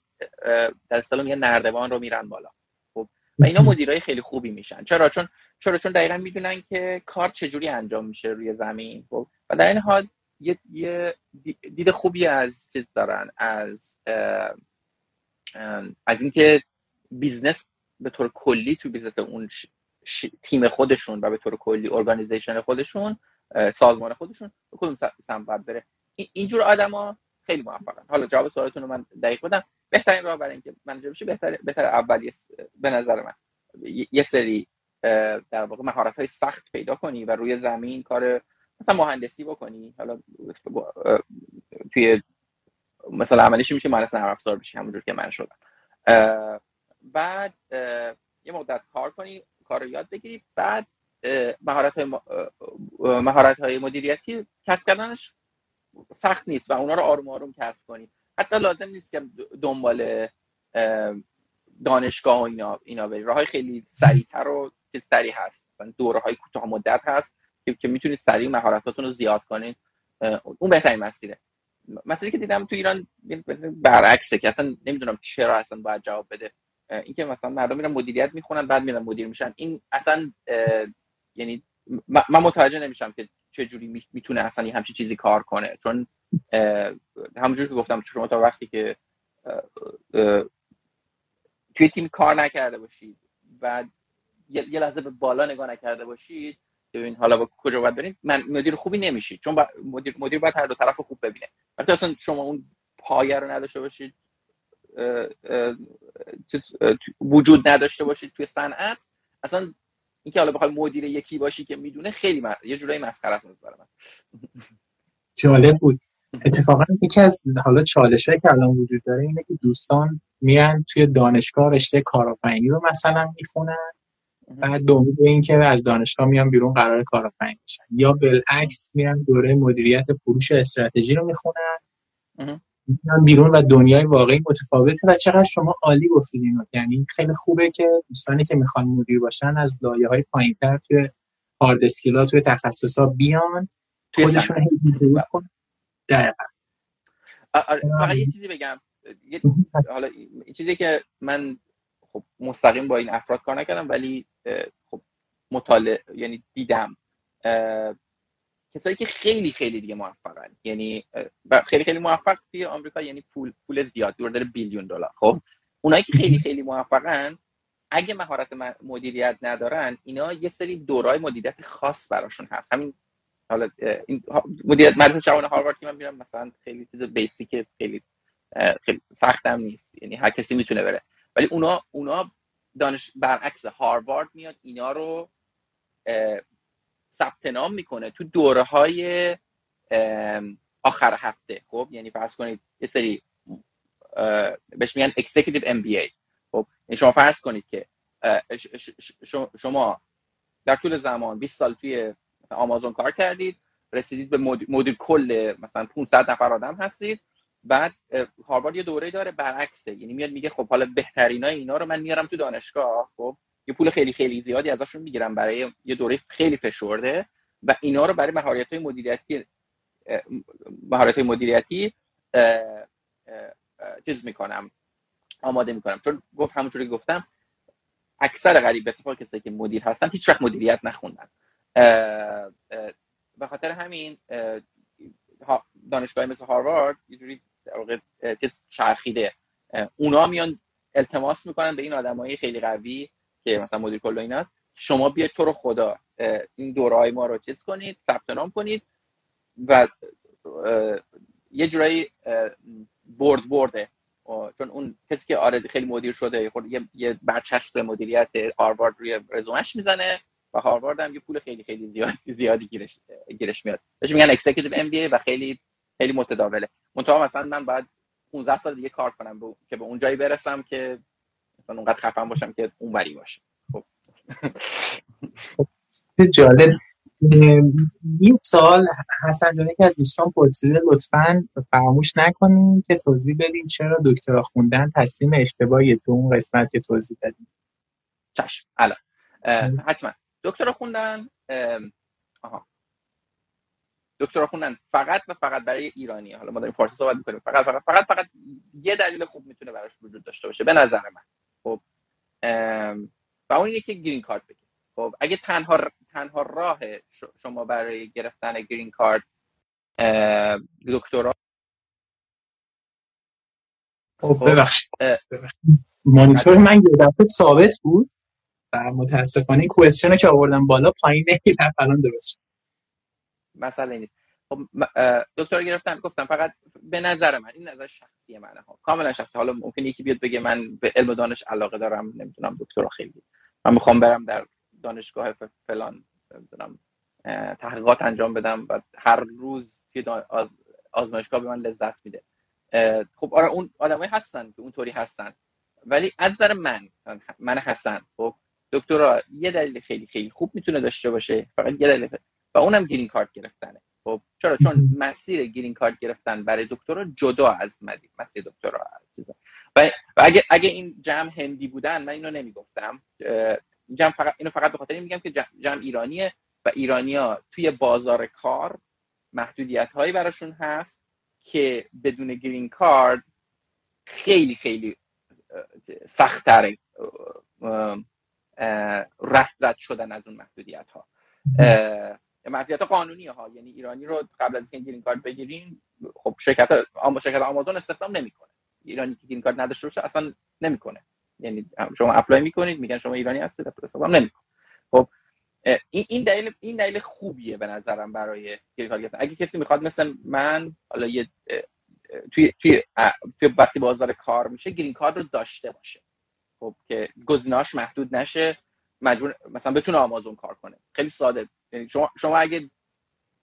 در اصطلاح یه نردبان رو میرن بالا. خب و اینا مدیرای خیلی خوبی میشن. چرا؟ چون چرا؟ چون دقیقا می‌دونن که کار چجوری انجام میشه روی زمین. خب و در این حال یه, یه دید خوبی از چیز دارن از از اینکه business به طور کلی تو business اون تیم خودشون و به طور کلی organization خودشون سازمان خودشون به کدوم سمت بره. اینجور آدما خیلی موفقن. حالا جواب سوالتون رو من دقیق بدم. بهترین راه برای اینکه منجر بشه بهتر بهتر اول به نظر من. یه سری در واقع مهارت های سخت پیدا کنی و روی زمین کار مثلا مهندسی بکنی حالا توی مثلا عملیش میشه مهندس نرم افزار بشی همونجور که من شدم. بعد یه مدت کار کنی کار رو یاد بگیری بعد مهارت های, مهارت های مدیریتی کسب کردنش سخت نیست و اونا رو آروم آروم کسب کنی. حتی لازم نیست که دنبال دانشگاه و اینا اینا بری. راه خیلی سریعتر و چیزتری هست. مثلا دوره های کوتاه مدت هست. که, می‌تونید سریع مهارتاتون رو زیاد کنین. اون بهترین مسیره. مسیری که دیدم تو ایران برعکسه که اصلا نمی‌دونم چرا اصلا باید جواب بده. اینکه مثلا مردم میرن مدیریت می‌خونن بعد میرن مدیر میشن. این اصلا یعنی من متوجه نمیشم که چه جوری می‌تونه اصلا یه همچین چیزی کار کنه. چون همونجور که گفتم شما تا وقتی که توی تیم کار نکرده باشید و یه لحظه به بالا نگاه نکرده باشید ببین حالا با کجا باید برید من مدیر خوبی نمیشید چون مدیر مدیر باید هر دو طرف خوب ببینه. وقتی اصلا شما اون پایه رو نداشته باشید وجود نداشته باشید توی صنعت. اصلا اینکه حالا بخوای مدیر یکی باشی که می‌دونه خیلی من... یه جورایی مسخره است برای من. جالب بود. [LAUGHS] اتفاقا یکی از حالا چالشه که الان وجود داره اینه که دوستان میرن توی دانشگاه رشته کارآفرینی رو مثلا می‌خونن. بعد به امید اینکه از دانشگاه میان بیرون قرار کارآفرین بشن. یا بالعکس میرن دوره مدیریت فروش استراتژی رو می‌خونن. بیرون و دنیای واقعی متفاوته و چقدر شما عالی گفتید اینو. یعنی خیلی خوبه که دوستانی که می‌خوان مدیر باشن از لایه های پایین تر توی هارد اسکیلا توی تخصص ها بیان خودشون کن دقیقا. فقط یه چیزی بگم. حالا چیزی که من خب مستقیم با این افراد کار نکردم ولی خب مطالعه یعنی دیدم. کسایی که خیلی خیلی دیگه موفقن. یعنی خیلی خیلی موفق توی آمریکا یعنی پول پول زیاد دور داره بیلیون دلار. خب اونایی که خیلی خیلی موفقن اگه مهارت مدیریت ندارن اینا یه سری دورای مدیریت خاص براشون هست. همین حالا این مدیریت مدرسه جوان هاروارد که من میرم مثلا خیلی چیز بیسیک خیلی خیلی سختم نیست. یعنی هر کسی می‌تونه بره. ولی اونا اونا دانش برعکس هاروارد میاد اینا رو ثبت نام می‌کنه تو دوره های آخر هفته. خب یعنی فرض کنید یه سری بهش میگن executive MBA خب یعنی شما فرض کنید که شما در طول زمان 20 سال توی آمازون کار کردید رسیدید به مدیر کل مثلا 500 نفر آدم هستید. بعد هاروارد یه دوره داره برعکسه. یعنی میاد میگه خب حالا بهترینای اینا رو من میارم تو دانشگاه خب؟ یه پول خیلی خیلی زیادی ازشون می‌گیرم برای یه دوره خیلی فشرده و اینا رو برای مهارت های مدیریتی مهارت مدیریتی چیز می‌کنم آماده می‌کنم. چون گفت همونجوری گفتم اکثر غریب اتفاق کسایی که مدیر هستن هیچ وقت مدیریت نخوندن. به خاطر همین دانشگاه مثل هاروارد یه جوری چیز چرخیده. اونا میان التماس می‌کنن به این آدمای خیلی قوی که مثلا مدیر کل این هست شما بیاید تو رو خدا. این دوره‌های ما رو چیز کنید ثبت نام کنید و یه جورایی برد برده. چون اون کسی که آره خیلی مدیر شده یه, یه برچسب مدیریت هاروارد روی رزومش می‌زنه و هاروارد هم یه پول خیلی خیلی زیادی زیادی گیرش گیرش میاد. بهش میگن executive MBA و خیلی خیلی متداوله. منتها مثلا من باید 15 سال دیگه کار کنم که به اون جایی برسم که مثلا اونقدر خفن باشم که اون بری باشه. خب. جالب. این سال حسن جانی که از دوستان پرسیده لطفا فراموش نکنیم که توضیح بدین چرا دکترا خوندن تصمیم اشتباهی تو اون قسمت که توضیح دادیم چشم. الان. حتما. دکترا خوندن آها. دکترا خوندن فقط و فقط برای ایرانی حالا ما داریم فارسی صحبت می‌کنیم. فقط فقط فقط فقط یه دلیل خوب می‌تونه براش وجود داشته باشه. به نظر من. خب و اون اینه که گرین کارت بگیر خب اگه تنها تنها راه شما برای گرفتن گرین کارت دکترا خب, خب، ببخشید. مانیتور من یه دفعه ثابت بود و متاسفانه این کوئسچن که آوردم بالا پایین نمی‌رفت. الان درست شد. مسئله نیست. خب دکتر گرفتم گفتم فقط به نظر من این نظر شخصی منه ها. کاملا شخصی. حالا ممکن یکی بیاد بگه من به علم و دانش علاقه دارم نمی‌دونم دکترا خیلی. من می‌خوام برم در دانشگاه فلان نمی‌دونم تحقیقات انجام بدم و هر روز که آزمایشگاه به من لذت میده. خب آره اون آدمایی هستن که اونطوری هستن. ولی از نظر من من حسن خب دکترا یه دلیل خیلی خیلی خوب می‌تونه داشته باشه. فقط یه دلیل و اونم گرین کارت گرفتنه. خب چرا؟ چون مسیر گرین کارت گرفتن برای دکترا جدا از مدی مسیر دکترا و, و اگه اگه این جمع هندی بودن من اینو نمی‌گفتم. جمع فقط اینو فقط به خاطر این میگم که جمع, ایرانیه و ایرانیا توی بازار کار محدودیت هایی براشون هست که بدون گرین کارت خیلی خیلی سختتر رفت رد شدن از اون محدودیت ها محدودیت قانونی ها یعنی ایرانی رو قبل از اینکه گرین کارت بگیرین خب شرکت شرکت آمازون استخدام نمی‌کنه. ایرانی که گرین کارت نداشته باشه اصلا نمی‌کنه. یعنی شما اپلای می‌کنید میگن شما ایرانی هستید استخدام نمی‌کنه. خب این دلیل این دلیل خوبیه به نظرم برای گرین کارت اگه کسی می‌خواد مثل من حالا یه توی توی توی وقتی بازار کار میشه گرین کارت رو داشته باشه. خب که گزینه‌اش محدود نشه. مجبور مثلا بتونه آمازون کار کنه. خیلی ساده. یعنی شما شما اگه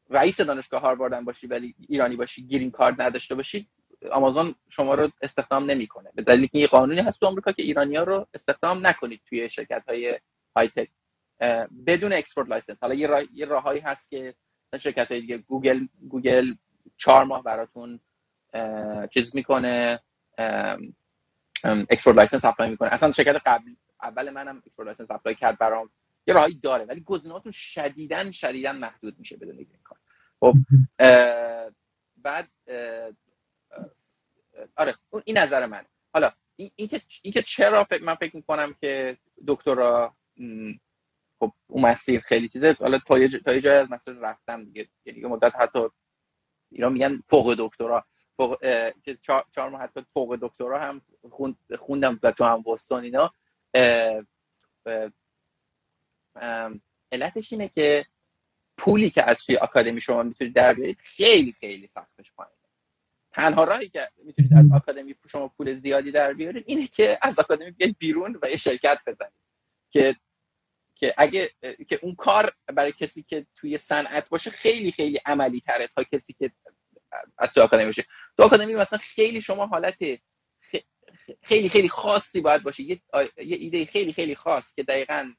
رئیس دانشگاه هاروارد باشی ولی ایرانی باشی گرین کارت نداشته باشی آمازون شما رو استخدام نمی‌کنه. به دلیل اینکه یه قانونی هست تو آمریکا که ایرانی ها رو استخدام نکنید توی شرکت های high tech بدون export license حالا یه, راه، یه هست که شرکت های دیگه گوگل گوگل چهار ماه براتون چیز می‌کنه. export license apply می‌کنه. اصلا شرکت قبل اول منم export license apply کرد برام. یه راهی داره ولی گزینه‌هاتون شدیدن شدیدن محدود میشه بدون این کار. خب بعد آره این نظر من. حالا این که این که چرا من فکر می‌کنم که دکترا خب اون مسیر خیلی چیزه. حالا تا یه جای از مسیر رفتم دیگه یعنی مدت حتی ایران میگن فوق دکترا. فوق چهار ماه حتی فوق دکترا هم خوندم و تو هم بوستون اینا. علتش اینه که پولی که از توی آکادمی شما می‌تونید در بیارید خیلی خیلی سختش پایینه. تنها راهی که می‌تونید از آکادمی شما پول زیادی در بیارید اینه که از آکادمی بیاید بیرون و یه شرکت بزنید که که اگه که اون کار برای کسی که توی صنعت باشه خیلی خیلی عملی تره تا کسی که از تو آکادمی باشه. تو آکادمی مثلا خیلی شما حالت خیلی خیلی خاصی باید باشه یه, ایده خیلی خیلی خاص که دقیقا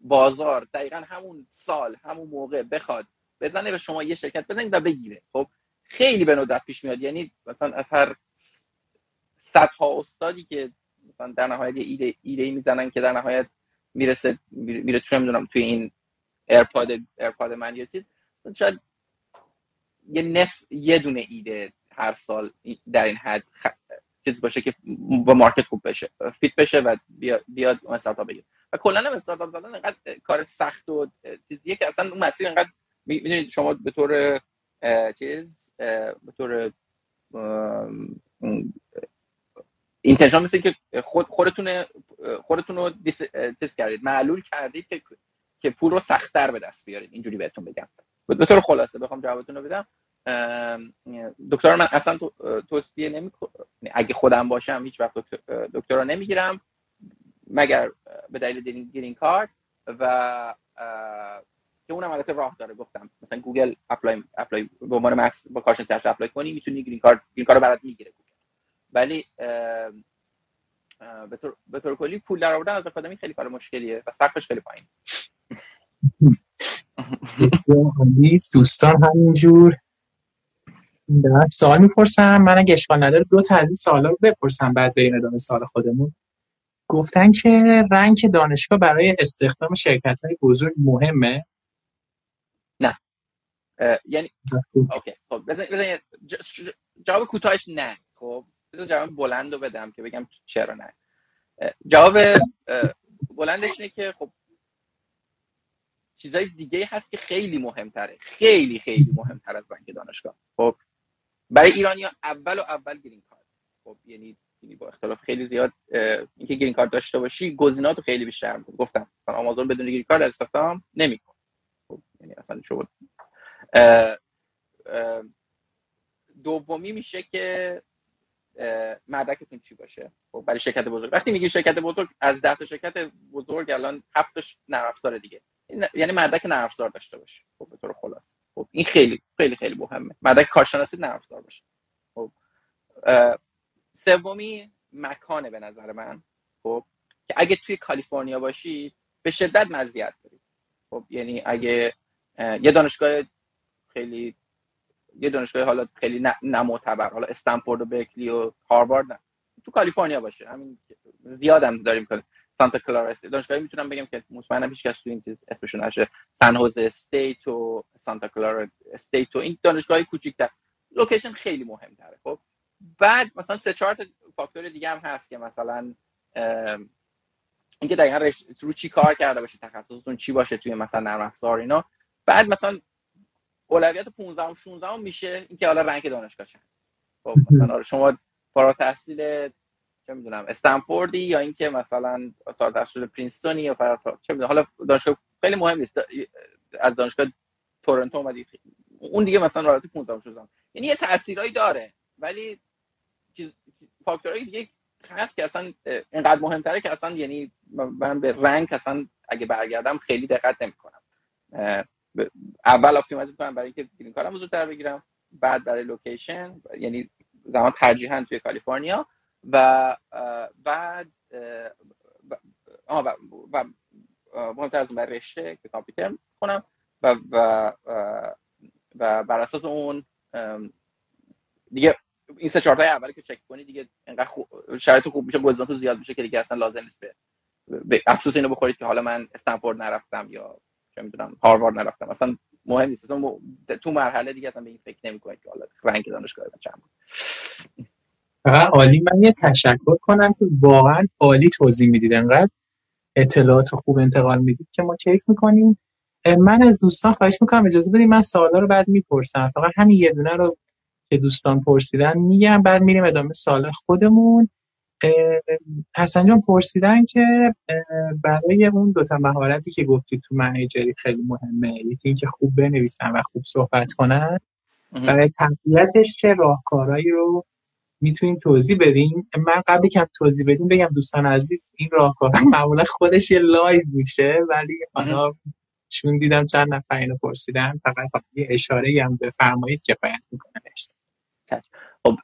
بازار دقیقا همون سال همون موقع بخواد بزنه به شما یه شرکت بزنید و بگیره خب خیلی به ندرت پیش میاد یعنی مثلا از هر صدها استادی که مثلا در نهایت یه ایده ایده می‌زنن که در نهایت می‌رسه میره تو نمی‌دونم توی این AirPod AirPod من یا چیز شاید یه نصف یه دونه ایده هر سال در این حد. چیز باشه که با market خوب بشه fit بشه و بیاد, بیاد اون استارتاپ بگیر و کلا هم استارتاپ زدن انقدر کار سخت و چیزیه که اصلا اون مسیر انقدر می‌دونید شما به طور چیز به طور اینتنشن مثل که خود خودتون خودتون رو چیز کردید معلول کردید که که پول رو سختتر به دست بیارید. اینجوری بهتون بگم. به طور خلاصه بخوام جوابتون رو بدم. دکتر من اصلا توصیه نمی اگه خودم باشم هیچ وقت دکتر رو نمی‌گیرم مگر به دلیل گرین کارت و که اونم البته راه داره. گفتم مثلا گوگل apply apply به عنوان مس با کارشناسی ارشد apply کنی می‌تونی green card green card برات می‌گیره گوگل. ولی به طور به طور کلی پول در آوردن از آکادمی خیلی کار مشکلیه و سقفش خیلی پایین دوستان همینجور. سوال می‌پرسم. من اگه اشکال نداره دو تا از این سوالا رو بپرسم بعد به ادامه سال خودمون. گفتن که رنگ دانشگاه برای استخدام شرکت های بزرگ مهمه؟ نه. یعنی اوکی. خب بزن جواب کوتاهش نه. خب بذار جواب بلند رو بدم که بگم چرا نه. جواب بلندش اینه که خب چیزای دیگه هست که خیلی مهمتره. خیلی خیلی مهمتر از بانک دانشگاه. خب برای ایرانی ها اول و اول گرین کارت. خب یعنی یعنی با اختلاف خیلی زیاد اینکه گرین کارت داشته باشی گزینات خیلی بیشتر می‌کنه گفتم مثلا آمازون بدون گرین کارت استخدام نمی‌کنه. خب یعنی اصلا شد دومی میشه که مدرکتون چی باشه؟ خب برای شرکت بزرگ. وقتی میگی شرکت بزرگ از ده تا شرکت بزرگ الان هفتش افزار دیگه. یعنی مدرک نرم داشته باشه. خب به طور خلاص خب این خیلی خیلی خیلی مهمه. مدرک کارشناسی نرم افزار باشه. خب سومی مکانه به نظر من خب که اگه توی کالیفرنیا باشی به شدت مزیت داری. خب یعنی اگه یه دانشگاه خیلی یه دانشگاه حالا خیلی نامعتبر حالا استنفورد و برکلی و هاروارد نه. تو کالیفرنیا باشه همین زیادم داریم که سانتا کلارا دانشگاهی می‌تونم بگم که مطمئنم هیچ کس تو این اسمشو نشنیده سن هوزه استیت و سانتا کلارا استیت و این دانشگاهی کوچیک‌تر. لوکیشن خیلی مهمتره خب. بعد مثلا سه چهار تا فاکتور دیگه هم هست که مثلا اینکه دقیقا رو چی کار کرده باشه تخصصتون چی باشه توی مثلا نرم افزار اینا. بعد مثلا اولویت 15 و 16 میشه اینکه حالا رنگ دانشگاه چند خب مثلا آره، شما فارغ تحصیل چه می‌دونم استنفوردی یا اینکه مثلا فارغ تحصیل پرینستونی یا فارغ چه می‌دونم حالا دانشگاه خیلی مهم نیست. از دانشگاه تورنتو اومدی اون دیگه مثلا رتبه 15 و 16 یعنی یه تاثیرایی داره ولی چیز فاکتورهای دیگه هست که اصلا اینقدر مهمتره که اصلا یعنی من به rank اصلا اگه برگردم خیلی دقت نمی‌کنم. اول optimize می‌کنم برای اینکه green card م زودتر بگیرم بعد برای location یعنی زمان ترجیحاً توی کالیفرنیا. و بعد و, و مهمتر از اون برای رشته که کامپیوتر کنم و و و بر اساس اون دیگه این سه چهار اول که چک کنی دیگه انقدر خوب شرایط خوب میشه گزینه‌تون زیاد میشه که دیگه اصلا لازم نیست به افسوس اینو بخورید که حالا من استنفورد نرفتم یا چه می‌دونم هاروارد نرفتم. اصلا مهم نیست. تو مرحله دیگه اصلا به این فکر نمی‌کنید که حالا رنگ دانشگاه چند عالی من یه تشکر کنم که واقعا عالی توضیح می‌دید. انقدر اطلاعات خوب انتقال می‌دید که ما کیف می‌کنیم. من از دوستان خواهش می‌کنم اجازه بدید من سوالا رو بعد می‌پرسم. فقط همین یه دونه رو که دوستان پرسیدن میگم بعد میریم ادامه سال خودمون. حسن جان پرسیدن که برای اون دوتا مهارتی که گفتید تو منیجری خیلی مهمه. یکی اینکه خوب بنویسن و خوب صحبت کنن. برای تقویتش چه راهکارهایی رو می‌تونیم توضیح بدیم؟ من قبل که توضیح بدیم بگم دوستان عزیز این راهکار [LAUGHS] معمولا خودش یه live میشه ولی حالا چون دیدم چند نفر اینو پرسیدن فقط یه اشاره هم بفرمایید کفایت می‌کنه خب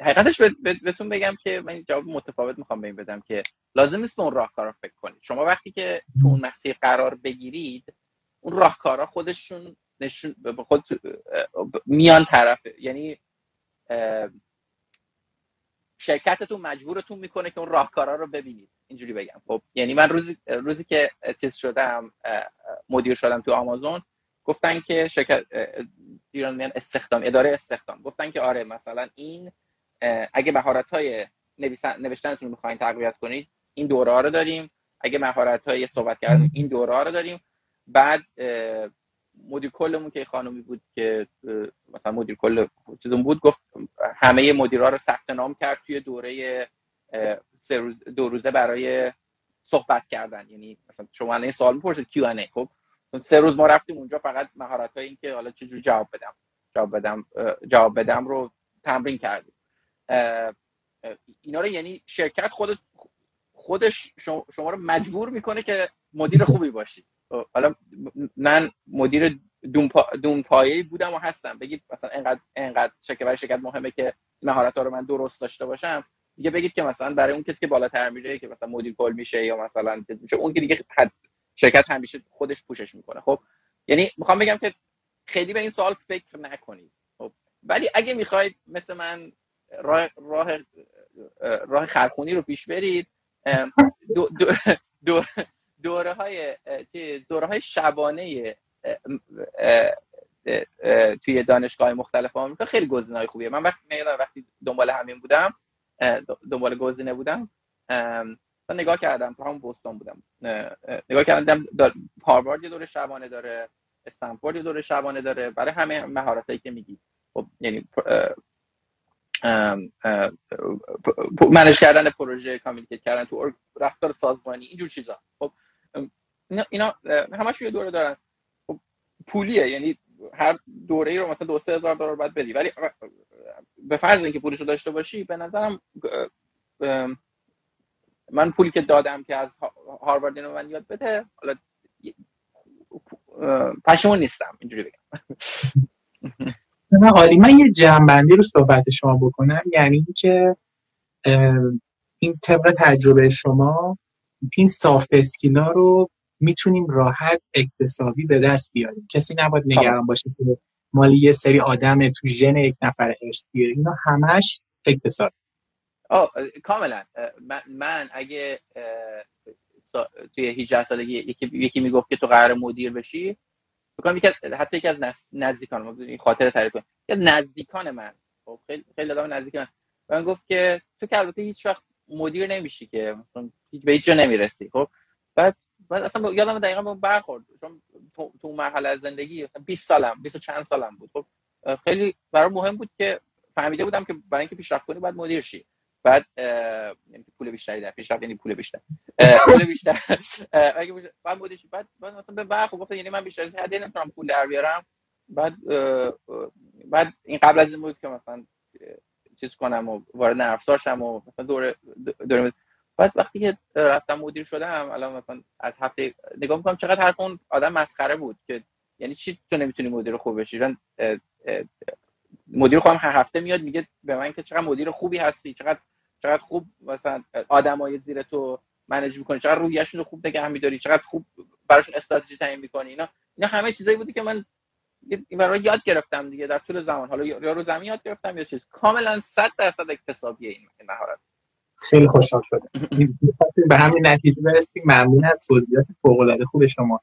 حقیقتش بهتون بگم که من جواب متفاوت می‌خوام به این بدم که لازم نیست به اون راهکارا فکر کنید. شما وقتی که تو اون مسیر قرار بگیرید اون راهکارا خودشون نشون خود میان طرف یعنی شرکتتون مجبورتون می‌کنه که اون راهکارا رو ببینید. اینجوری بگم. خب یعنی من روزی روزی که چیز شدم مدیر شدم تو آمازون گفتن که شرکت ایران میان استخدام اداره استخدام. گفتن که آره مثلا این اگه مهارت های نوشتنتون می‌خواین تقویت کنید این دوره ها رو داریم. اگه مهارت های صحبت کردن این دوره ها رو داریم. بعد مدیر کلمون که خانومی بود که مثلا مدیر کل چیزون بود گفت همه مدیرا رو ثبت نام کرد توی دوره دو روزه برای صحبت کردن. یعنی مثلا شما این سوال می‌پرسید کیو ان خب؟ سه روز ما رفتیم اونجا فقط مهارت های این که حالا چجور جواب بدم. جواب بدم جواب بدم رو تمرین کردیم. اینا رو یعنی شرکت خود خودش شما رو مجبور می‌کنه که مدیر خوبی باشید حالا من مدیر. دون پایه بودم و هستم. بگید مثلا انقدر شرکت برای شرکت مهمه که مهارت ها رو من درست داشته باشم. دیگه بگید که مثلا برای اون کسی که بالاتر میره که مثلا مدیر کل میشه یا مثلا میشه اون که دیگه حد... شرکت همیشه خودش پوشش می‌کنه. خب یعنی می‌خوام بگم که خیلی به این سوال فکر نکنید. خب ولی اگه می‌خواید مثل من راه راه راه خرخونی رو پیش برید دو, دو, دو دوره های دوره های شبانه توی دانشگاه مختلف آمریکا خیلی گزینه های خوبیه. من وقتی وقتی دنبال همین بودم دنبال گزینه بودم من نگاه کردم تو همون بوستون بودم. نگاه کردم هاروارد یه دوره شبانه داره استنفورد یه دوره شبانه داره برای همه مهارتایی که میگی. خب یعنی منش کردن پروژه کامیکیت کردن تو رفتار سازمانی اینجور چیزا. خب اینا, همش یه دوره دارن. خب پولیه یعنی هر دوره ای رو مثلا دو سه هزار دلار باید بدی. ولی به فرض اینکه پولش رو داشته باشی به نظرم من پولی که دادم که از هاروارد اینو من یاد بده حالا پشیمون نیستم اینجوری بگم. حالی من یه جنبندی رو صحبت شما بکنم. یعنی اینکه این طبق تجربه شما این سافت اسکیلا رو می‌تونیم راحت اکتسابی به دست بیاریم. کسی نباید نگران باشه که مالی یه سری آدم تو ژن یک نفر ارثیه اینا همش اکتسابی آه کاملا. من, من اگه توی 18 سالگی یکی, یکی می‌گفت که تو قرار مدیر بشی بکنم یکی حتی یکی از نزدیکان ما خاطر تعریف کنم یکی نزدیکان من. خب خیلی خیلی آدم نزدیک من. من گفت که تو که البته هیچ وقت مدیر نمیشی که هیچ به هیچ جا نمی‌رسی خب؟ بعد بعد اصلا یادم دقیقا به برخورد چون تو, تو مرحله از زندگی 20 سالم 20 چند سالم بود خب؟ خیلی برای مهم بود که فهمیده بودم که برای اینکه پیشرفت کنی باید مدیر شی. بعد یعنی پول بیشتری در پیشرفت یعنی پول بیشتر. پول بیشتر. اگه بعد مدیر شی. بعد بعد مثلا به برخورد گفت یعنی من بیشتر از حد نمی‌تونم پول در بیارم. بعد بعد این قبل از این بود که مثلا چیز کنم و وارد نرم شم و مثلا دور دور بعد وقتی که رفتم مدیر شدم الان مثلا از هفته نگاه می‌کنم چقدر حرف اون آدم مسخره بود که یعنی چی تو نمی‌تونی مدیر خوب بشی؟ مدیر خودم هر هفته میاد میگه به من که چقدر مدیر خوبی هستی چقدر چقدر خوب مثلا آدمای زیر تو منیج می‌کنی چقدر رویشون رو خوب نگه میداری چقدر خوب براشون استراتژی تعیین می‌کنی اینا اینا همه چیزایی بودی که من برای یاد گرفتم دیگه در طول زمان. حالا یا رو زمین یاد گرفتم یا چیز. کاملا 100 درصد اکتسابی این مهارت. خیلی خوشحال شدم. [LAUGHS] به همین نتیجه برسیم. ممنون از توضیحات فوق العاده خوب شما.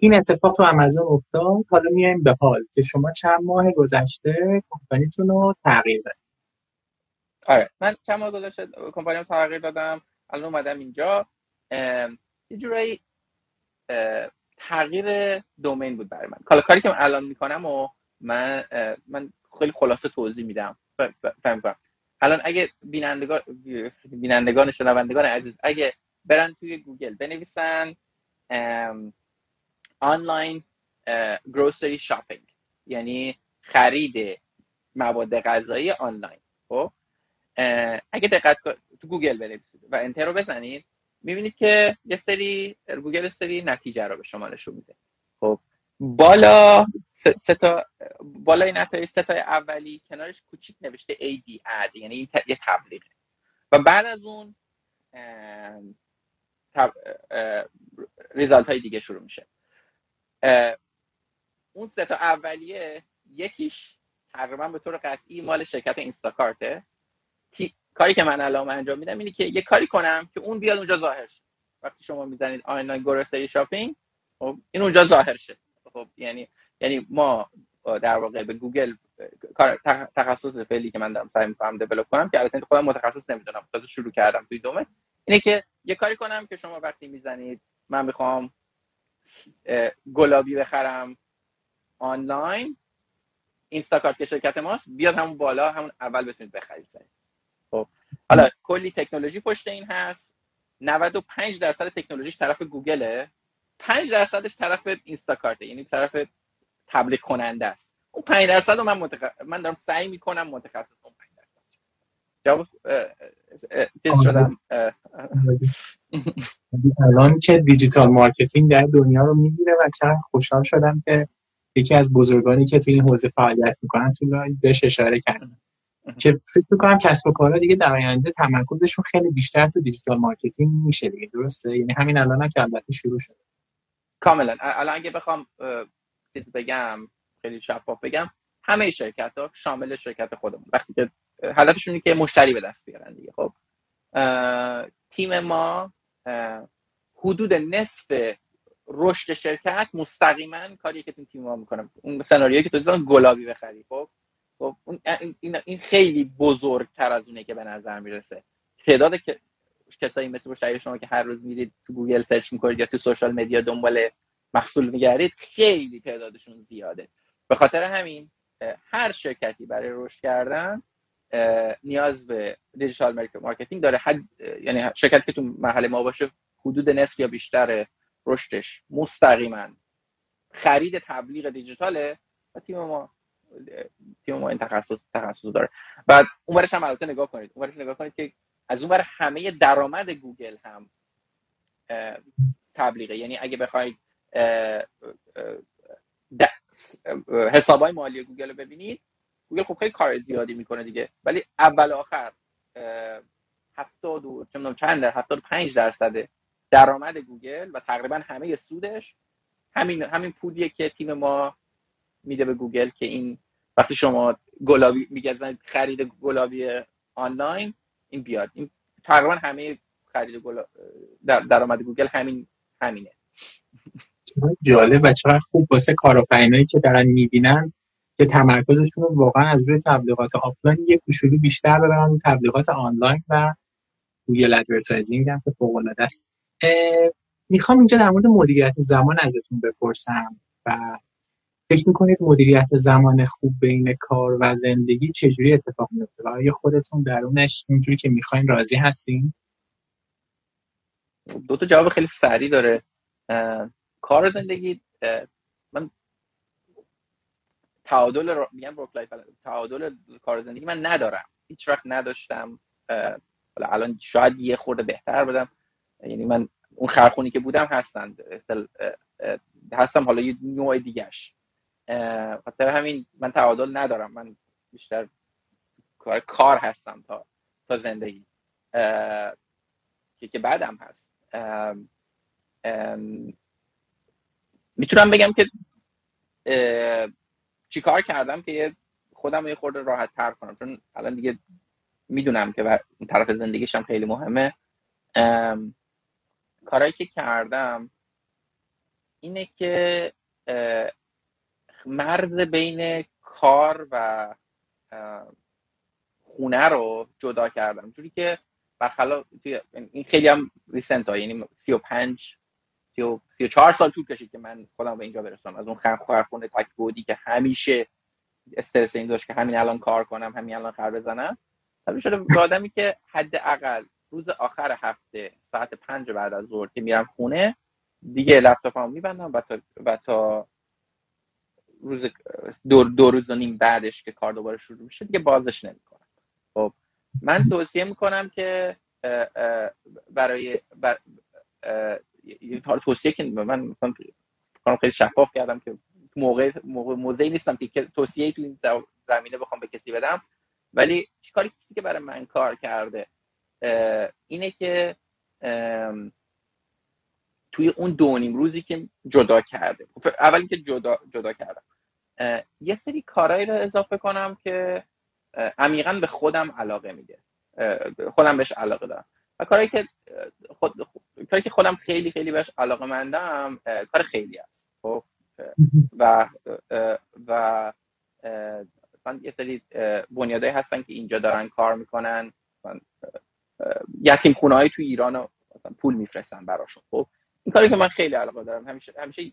این اتفاق تو آمازون افتاد. حالا میایم به حال که شما چند ماه گذشته کمپانیتون رو تغییر دادید. آره. من چند ماه گذشته کمپانیم تغییر دادم. الان اومدم اینجا. یه جورایی تغییر دومین بود برای من. کالا کاری که من الان می‌کنم و من من خیلی خلاصه توضیح میدم. فهم الان اگه بینندگان بینندگان شنوندگان عزیز اگه برن توی گوگل بنویسن online grocery shopping یعنی خرید مواد غذایی آنلاین. خب؟ اگه دقت تو گوگل بنویسید و enter رو بزنید. می‌بینید که یه سری گوگل سری نتیجه رو به شما نشون میده. خب بالا سه تا بالای نتایج سه تا اولی کنارش کوچیک نوشته AD ad یعنی یه تبلیغه و بعد از اون result های دیگه شروع میشه. اون سه تا اولیه یکیش تقریبا به طور قطعی مال شرکت اینستاکارته. کاری که من الان انجام میدم اینه که یه کاری کنم که اون بیاد اونجا ظاهر شه. وقتی شما می‌زنید online grocery shopping خب این اونجا ظاهر شه. خب یعنی یعنی ما در واقع به گوگل کار تخصص فعلی که من دارم سعی می‌کنم develop کنم که البته خودم متخصص نمی‌دونم تازه شروع کردم توی دومه اینه که یه کاری کنم که شما وقتی می‌زنید من می‌خوام گلابی بخرم آنلاین اینستاکارت که شرکت ماست بیاد همون بالا همون اول بتونید بخرید خب. حالا کلی تکنولوژی پشت این هست. 95 درصد تکنولوژیش طرف گوگله. 5 درصدش طرف اینستاکارت یعنی طرف تبلیغ کننده است. اون 5 درصد رو من متخ... من دارم سعی می‌کنم متخصص اون 5 درصد جواب چیز شدم [LAUGHS] الان که digital marketing در دنیا رو می‌گیره و چند خوشحال شدم که یکی از بزرگانی که توی این حوزه فعالیت می‌کنن تو بهش اشاره کردم که فکر می‌کنم کسب و کارها دیگه در آینده تمرکزشون خیلی بیشتر تو digital marketing میشه دیگه درسته؟ یعنی همین الان که البته شروع شده. کاملا. الان اگه بخوام بگم خیلی شفاف بگم همه شرکت ها شامل شرکت خودمون. وقتی که هدفشون که مشتری به دست بیارن دیگه خب؟ تیم ما حدود نصف رشد شرکت مستقیما کاری که تیم ما می‌کنه. اون سناریویی که تو گلابی بخری خب؟ خب این, خیلی بزرگتر از اونه که به نظر می‌رسه. تعداد که کسایی مثل مشتری شما که هر روز میرید تو گوگل search می‌کنید یا تو social media دنبال محصول میگردید خیلی تعدادشون زیاده. به خاطر همین هر شرکتی برای رشد کردن نیاز به digital marketing داره. حد یعنی شرکتی که تو مرحله ما باشه حدود نصف یا بیشتر رشدش مستقیما خرید تبلیغ دیجیتاله و تیم ما تیم ما این تخصص تخصص داره. بعد اونورش هم البته نگاه کنید. اونورش نگاه کنید که از اونور همه درآمد گوگل هم تبلیغه. یعنی اگه بخواید حسابای مالی گوگل رو ببینید گوگل خب خیلی کار زیادی می‌کنه دیگه. ولی اول آخر هفتاد و چند هفتاد پنج درصد درآمد گوگل و تقریبا همه سودش همین همین پولیه که تیم ما میده به گوگل که این وقتی شما گلابی میگه خرید گلابی آنلاین این بیاد. این تقریبا همه خرید گلاب در درآمد گوگل همین همینه. جالب و چقدر خوب واسه کارآفرینایی که دارن می‌بینن که تمرکزشون رو واقعا از روی تبلیغات آفلاین یه کوچولو بیشتر ببرن تبلیغات آنلاین و Google advertising هم که فوق العاده است می‌خوام اینجا در مورد مدیریت زمان ازتون بپرسم و فکر می‌کنید مدیریت زمان خوب بین کار و زندگی چجوری اتفاق میفته و آیا خودتون درونش اینجوری که می‌خواین راضی هستین؟ دو تا جواب خیلی سریع داره. کار زندگی من تعادل میگم تعادل کار زندگی من ندارم. هیچ وقت نداشتم. حالا الان شاید یه خورده بهتر بدم یعنی من اون خرخونی که بودم هستن هستم حالا یه نوع دیگهش. خاطر همین من تعادل ندارم. من بیشتر کار کار هستم تا تا زندگی. که که بعدم هست. می‌تونم بگم که چیکار کردم که خودم یه خورده راحت تر کنم. چون الان دیگه می‌دونم که این طرف زندگیشم خیلی مهمه. کارهایی که کردم اینه که مرز بین کار و خونه رو جدا کردم. جوری که برخلاف این خیلی هم ریسنت ها یعنی 35 34 سال طول کشید که من خودم به اینجا برسم. از اون خونه تک بودی که همیشه استرس این داشت که همین الان کار کنم همین الان خر بزنم. تبدیل شده به آدمی که حداقل روز آخر هفته ساعت پنج بعد از ظهر که میرم خونه دیگه لپتاپمو میبندم و تا و تا روز دو, دو روز و نیم بعدش که کار دوباره شروع میشه دیگه بازش نمی‌کنم. خب من توصیه می‌کنم که برای بر توصیه که من مثلا خیلی شفاف کردم که موقع موقع نیستم که توصیه تو این زمینه بخوام به کسی بدم ولی کاری کسی که برای من کار کرده اینه که توی اون دو نیم روزی که جدا کرده اول که جدا جدا کردم. یه سری کارهایی رو اضافه کنم که عمیقا به خودم علاقه میده. خودم بهش علاقه دارم. و کاری که خود کاری که خودم خیلی خیلی بهش علاقه مندم کار خیلی است. خب؟ و و من یه سری بنیادهایی هستن که اینجا دارن کار می‌کنن. یتیم خونه های تو ایران پول میفرستن براشون. خب؟ این کاری که من خیلی علاقه دارم. همیشه همیشه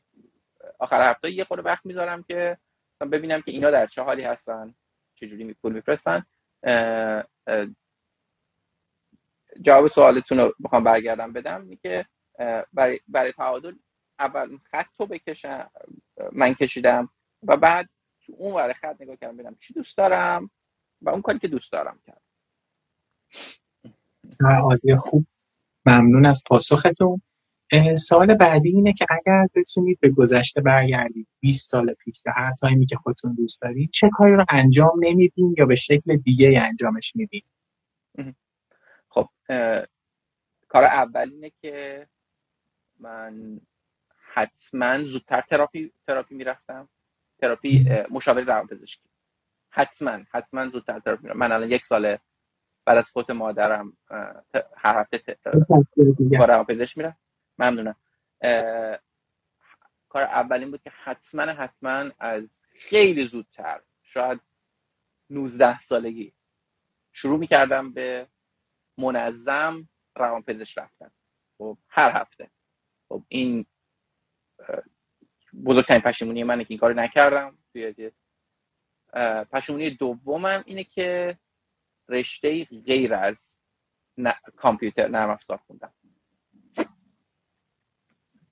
آخر هفته یه خورده وقت می‌ذارم که ببینم که اینا در چه حالی هستن چجوری پول میفرستن. جواب سوالتون رو بخوام برگردم بدم. که برای, برای تعادل اول خط رو بکشم من کشیدم و بعد تو اون ور خط نگاه کردم ببینم چی دوست دارم و اون کاری که دوست دارم کردم. عالی خوب. ممنون از پاسختون. سوال بعدی اینه که اگر بتونید به گذشته برگردید 20 سال پیش یا هر تایمی که خودتون دوست دارید چه کاری رو انجام نمیدین یا به شکل دیگه انجامش میدین؟ خب کار اول اینه که من حتما زودتر therapy therapy می‌رفتم. تراپی مشاور روانپزشکی. حتما حتما زودتر تراپی می‌رفتم. من الان یک ساله بعد از فوت مادرم هر هفته با روانپزشک میرم ممنونم. کار اولین بود که حتما حتما از خیلی زودتر شاید 19 سالگی شروع می‌کردم به منظم روانپزشک رفتن. خب هر هفته. خب این بزرگترین پشیمونی منه که این کار نکردم. توی پشیمونی دومم اینه که رشته غیر از کامپیوتر نرم افزار خوندم.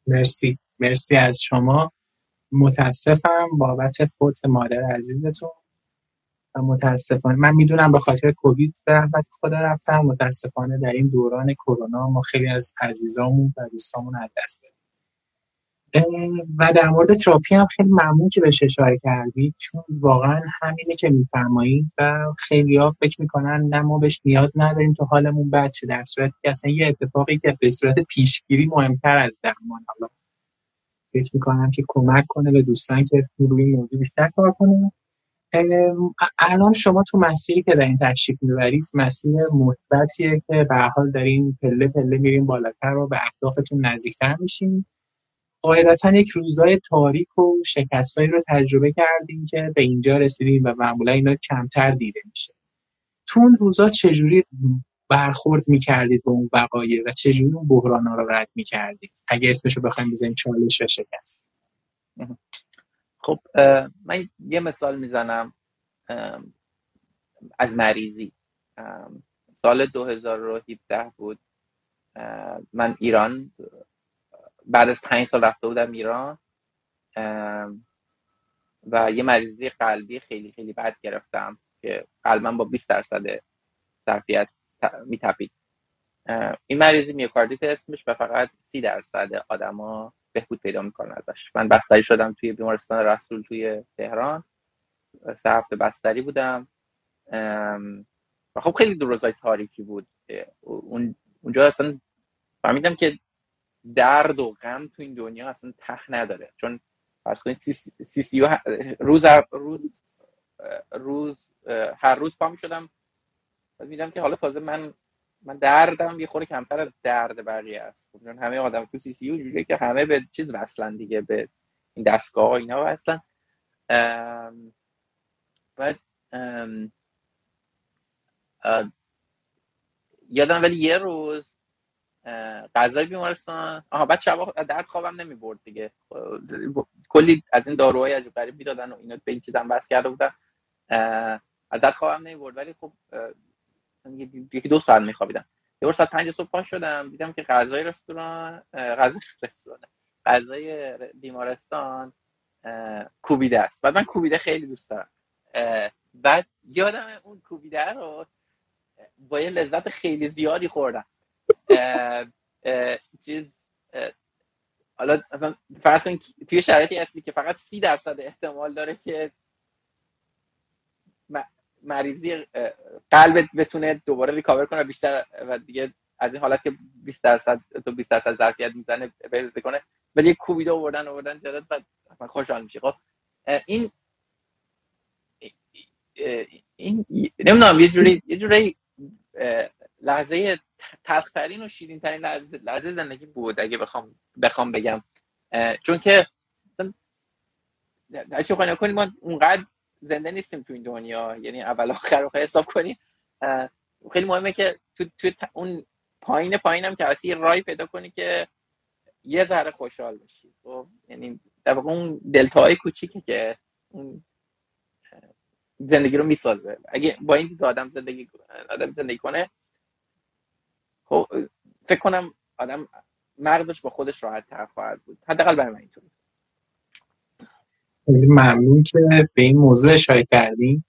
مرسی. مرسی از شما. متاسفم. بابت فوت مادر عزیزتون. و متاسفانه من می‌دونم به خاطر کووید به رحمت خدا رفتم. متاسفانه در این دوران کرونا ما خیلی از عزیزامون و دوستامون از دست دادیم. و در مورد تراپی هم خیلی ممنون که بهش اشاره کردید چون واقعا همینه که میفرمایید و خیلی ها فکر می‌کنن نه ما بهش نیاز نداریم تو حالمون بد در صورت که اصلا یه اتفاقی که به صورت پیشگیری مهمتر از درمان حالا فکر می‌کنم که کمک کنه به دوستان که روی موضوع بیشتر کار کنه الان شما تو مسیری که در این تشریف می‌برید مسیر مثبتیه که به حال دارین پله پله میریم بالاتر و به اهدافتون نزدیکتر میشین. قاعدتا یک روزای تاریک و شکستایی رو تجربه کردیم که به اینجا رسیدیم و معمولا اینا کمتر دیده میشه. تو اون روزا چجوری برخورد می‌کردید به اون وقایع و چجوری اون بحران رو رد می‌کردید؟ اگه اسمشو بخوایم بزنیم چالش و شکست. خب من یه مثال می‌زنم از مریضی. سال 2017 بود. من ایران بعد از پنج سال رفته بودم ایران و یه مریضی قلبی خیلی خیلی بد گرفتم که قلبم با 20 درصد ظرفیت میتپید. این مریضی میوکاردیت اسمش و فقط 30 درصد آدما بهبود پیدا می‌کنن ازش. من بستری شدم توی بیمارستان رسول توی تهران. سه هفته بستری بودم. و خب خیلی دو روزای تاریکی بود. اونجا اصلا فهمیدم که درد و غم تو این دنیا اصلا تخ نداره. چون فرض کنید سی سی روز روز روز هر روز پا می شدم میدم که حالا تازه من من دردم یه خوره کمتر از درد بقیه است. خب همه آدم تو سی سی جوریه که همه به چیز وصلن دیگه به این دستگاه اینا وصلن. بعد یادم ولی یه روز غذای بیمارستان. آها بعد شب درد خوابم نمی برد دیگه. کلی از این داروهای عجیب غریب می‌دادن و اینا به این چیزم بس کرده بودن. از درد خوابم نمی برد ولی خب یکی دو ساعت میخوابیدم. یه ساعت پنج صبح پا شدم دیدم که غذای رستوران غذای [LAUGHS] رستوران غذای بیمارستان کوبیده است. بعد من کوبیده خیلی دوست دارم. بعد یادم اون کوبیده رو با یه لذت خیلی زیادی خوردم. چیز حالا مثلا فرض کنید توی شرایطی هستی که فقط سی درصد احتمال داره که مریضی قلبت بتونه دوباره ریکاور کنه بیشتر و دیگه از این حالت که 20 درصد تو 20 درصد ظرفیت می‌زنه بهت کنه ولی کوبیده آوردن آوردن جلد بعد خوشحال میشه خب این این نمی‌دونم یه جوری یه جوری لحظه تلخترین و شیرین ترین لحظه, لحظه زندگی بود اگه بخوام بخوام بگم. چون که هرچی خواهی کنیم ما اونقدر زنده نیستیم تو این دنیا یعنی اول آخر رو حساب کنیم خیلی مهمه که تو, تو اون پایین پایینم که اصلا رای پیدا کنی که یه ذره خوشحال بشی. خب یعنی در واقع اون دلتاهای کوچیکی که اون زندگی رو می‌سازه. اگه با این آدم زندگی آدم زندگی کنه خب فکر کنم آدم مغزش با خودش راحت تر خواهد بود. حداقل برای من اینطوری ممنون که به این موضوع اشاره کردیم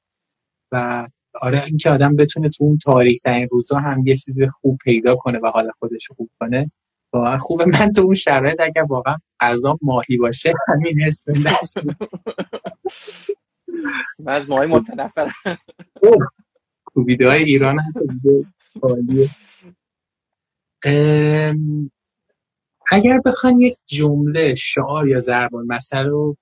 و آره اینکه آدم بتونه تو اون تاریک ترین روزا هم یه چیز خوب پیدا کنه و حال خودش خوب کنه واقعا خوبه. من تو اون شرایط اگر واقعا غذا ماهی باشه همین اسم دست. من از ماهی متنفرم. کوبیده های ایران هم اگر بخواین یک جمله شعار یا ضربان مثل رو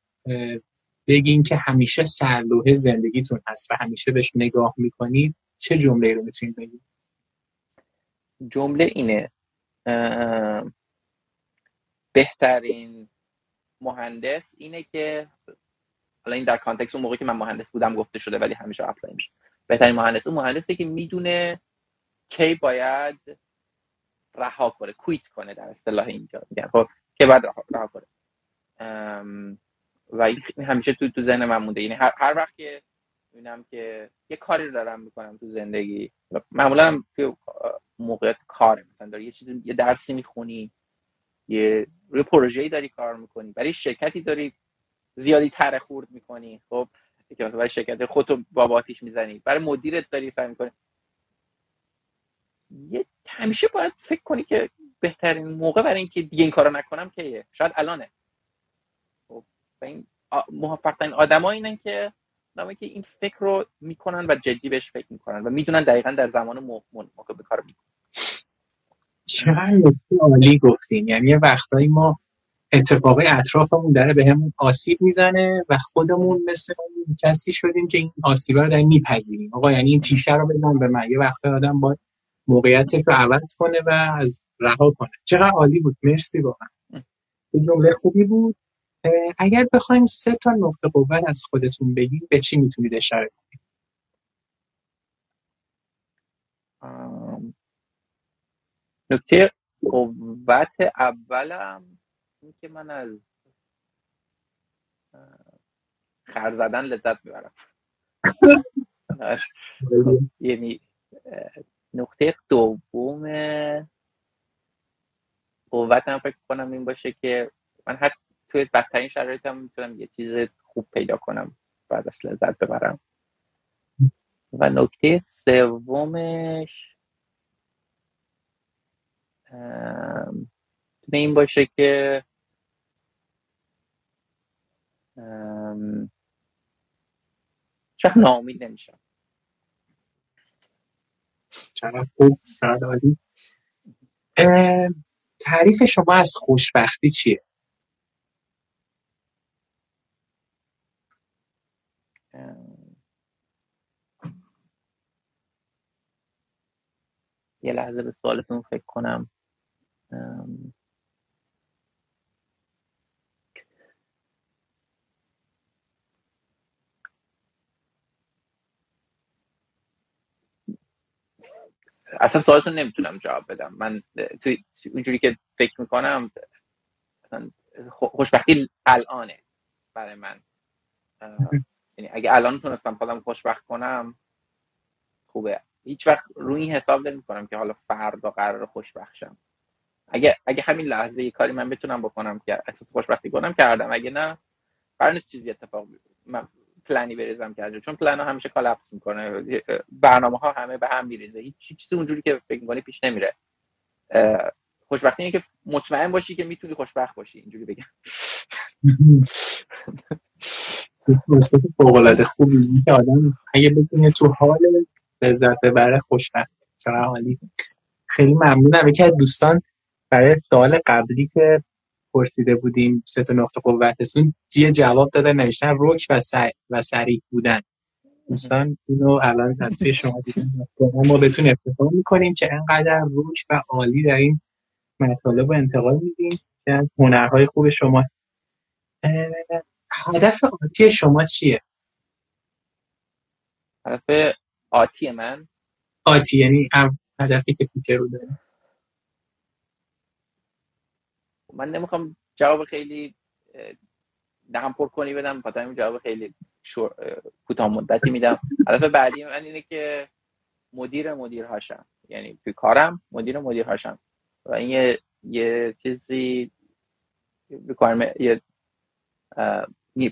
بگین که همیشه سرلوحه زندگیتون هست و همیشه بهش نگاه می‌کنید چه جمله رو می‌تونید بگید جمله اینه بهترین مهندس اینه که حالا این در context اون موقعی که من مهندس بودم گفته شده ولی همیشه apply میشه. بهترین مهندس اون مهندسی که می‌دونه کی باید رها کنه quit کنه در اصطلاح اینجا میگن. خب که بعد رها, کنه. و این همیشه تو تو ذهن من مونده. یعنی هر, وقت که می‌بینم که یه کاری رو دارم می‌کنم تو زندگی معمولا هم تو موقعیت کار مثلا داری یه چیزی یه درسی می‌خونی یه روی پروژه‌ای داری کار می‌کنی برای شرکتی داری زیادی تره خورد می‌کنی. خب که مثلا برای شرکت خودتو با می‌زنی برای مدیرت داری سعی می‌کنی. یه همیشه باید فکر کنی که بهترین موقع برای اینکه دیگه این کارو نکنم که شاید الانه. خب این موفق ترین آدما اینن که نامه که این فکر رو می‌کنن و جدی بهش فکر می‌کنن و می‌دونن دقیقا در زمان موقع به کار می‌کنن چقدر عالی گفتین. یعنی یه وقتایی ما اتفاقای اطرافمون داره به همون آسیب می‌زنه و خودمون مثل کسی شدیم که این آسیبا رو داریم میپذیریم. آقا یعنی این تیشه رو بزن به من. یه وقت آدم باید موقعیتش رو عوض کنه و از رها کنه. چقدر عالی بود. مرسی واقعا. جمله خوبی بود. اگر بخوایم سه تا نقطه قوت از خودتون بگیم به چی می‌تونید اشاره کنید؟ نکته قوت اولم این که من از خر زدن لذت می‌برم. [LAUGHS] یعنی نقطه دوم قوتم فکر کنم این باشه که من حتی توی بدترین شرایطم می‌تونم یه چیز خوب پیدا کنم بعدش لذت ببرم. و نکته سومش این باشه که چرا ناامید نمیشم؟ چقدر خوب چقدر عالی تعریف شما از خوشبختی چیه؟ یه لحظه به سوالتون فکر کنم. اصلا سوالتون نمی‌تونم جواب بدم. من توی اونجوری که فکر می‌کنم خوشبختی الانه برای من. یعنی اگه الان تونستم خودم خوشبخت کنم خوبه. هیچ وقت روی این حساب نمی کنم که حالا فردا قرار خوشبخشم اگه اگه همین لحظه یه کاری من بتونم بکنم که احساس خوشبختی کنم کردم اگه نه قرار نیست چیزی اتفاق من پلنی بریزم که چون پلن ها همیشه کالاپس می‌کنه. برنامه ها همه به هم میریزه. هیچ چیزی اونجوری که فکر می‌کنی پیش نمیره. خوشبختی اینه که مطمئن باشی که می‌تونی خوشبخت باشی. اینجوری بگم. [LAUGHS] العاده خوبی. که آدم اگه بتونه تو حال لذت ببره خوشبخت. چرا حالی خیلی ممنونم. یکی از دوستان برای سوال قبلی که پرسیده بودیم سه تا نقطه قوتتون. یه جواب داده نوشتن رک و سع... و سریع بودن. دوستان اینو الان از توی شما دیدن ما بهتون افتخار می‌کنیم که انقدر روش و عالی در این مطالب رو انتقال میدیم که از هنرهای خوب شما. هدف آتی شما چیه؟ هدف آتی من. آتی یعنی هدفی که پیتر رو داره من نمی‌خوام جواب خیلی دهم پر کنی بدم خاطر جواب خیلی کوتاه مدتی میدم. هدف بعدی من اینه که مدیر مدیر هاشم. یعنی توی کارم مدیر مدیر هاشم. و این یه, یه چیزی یه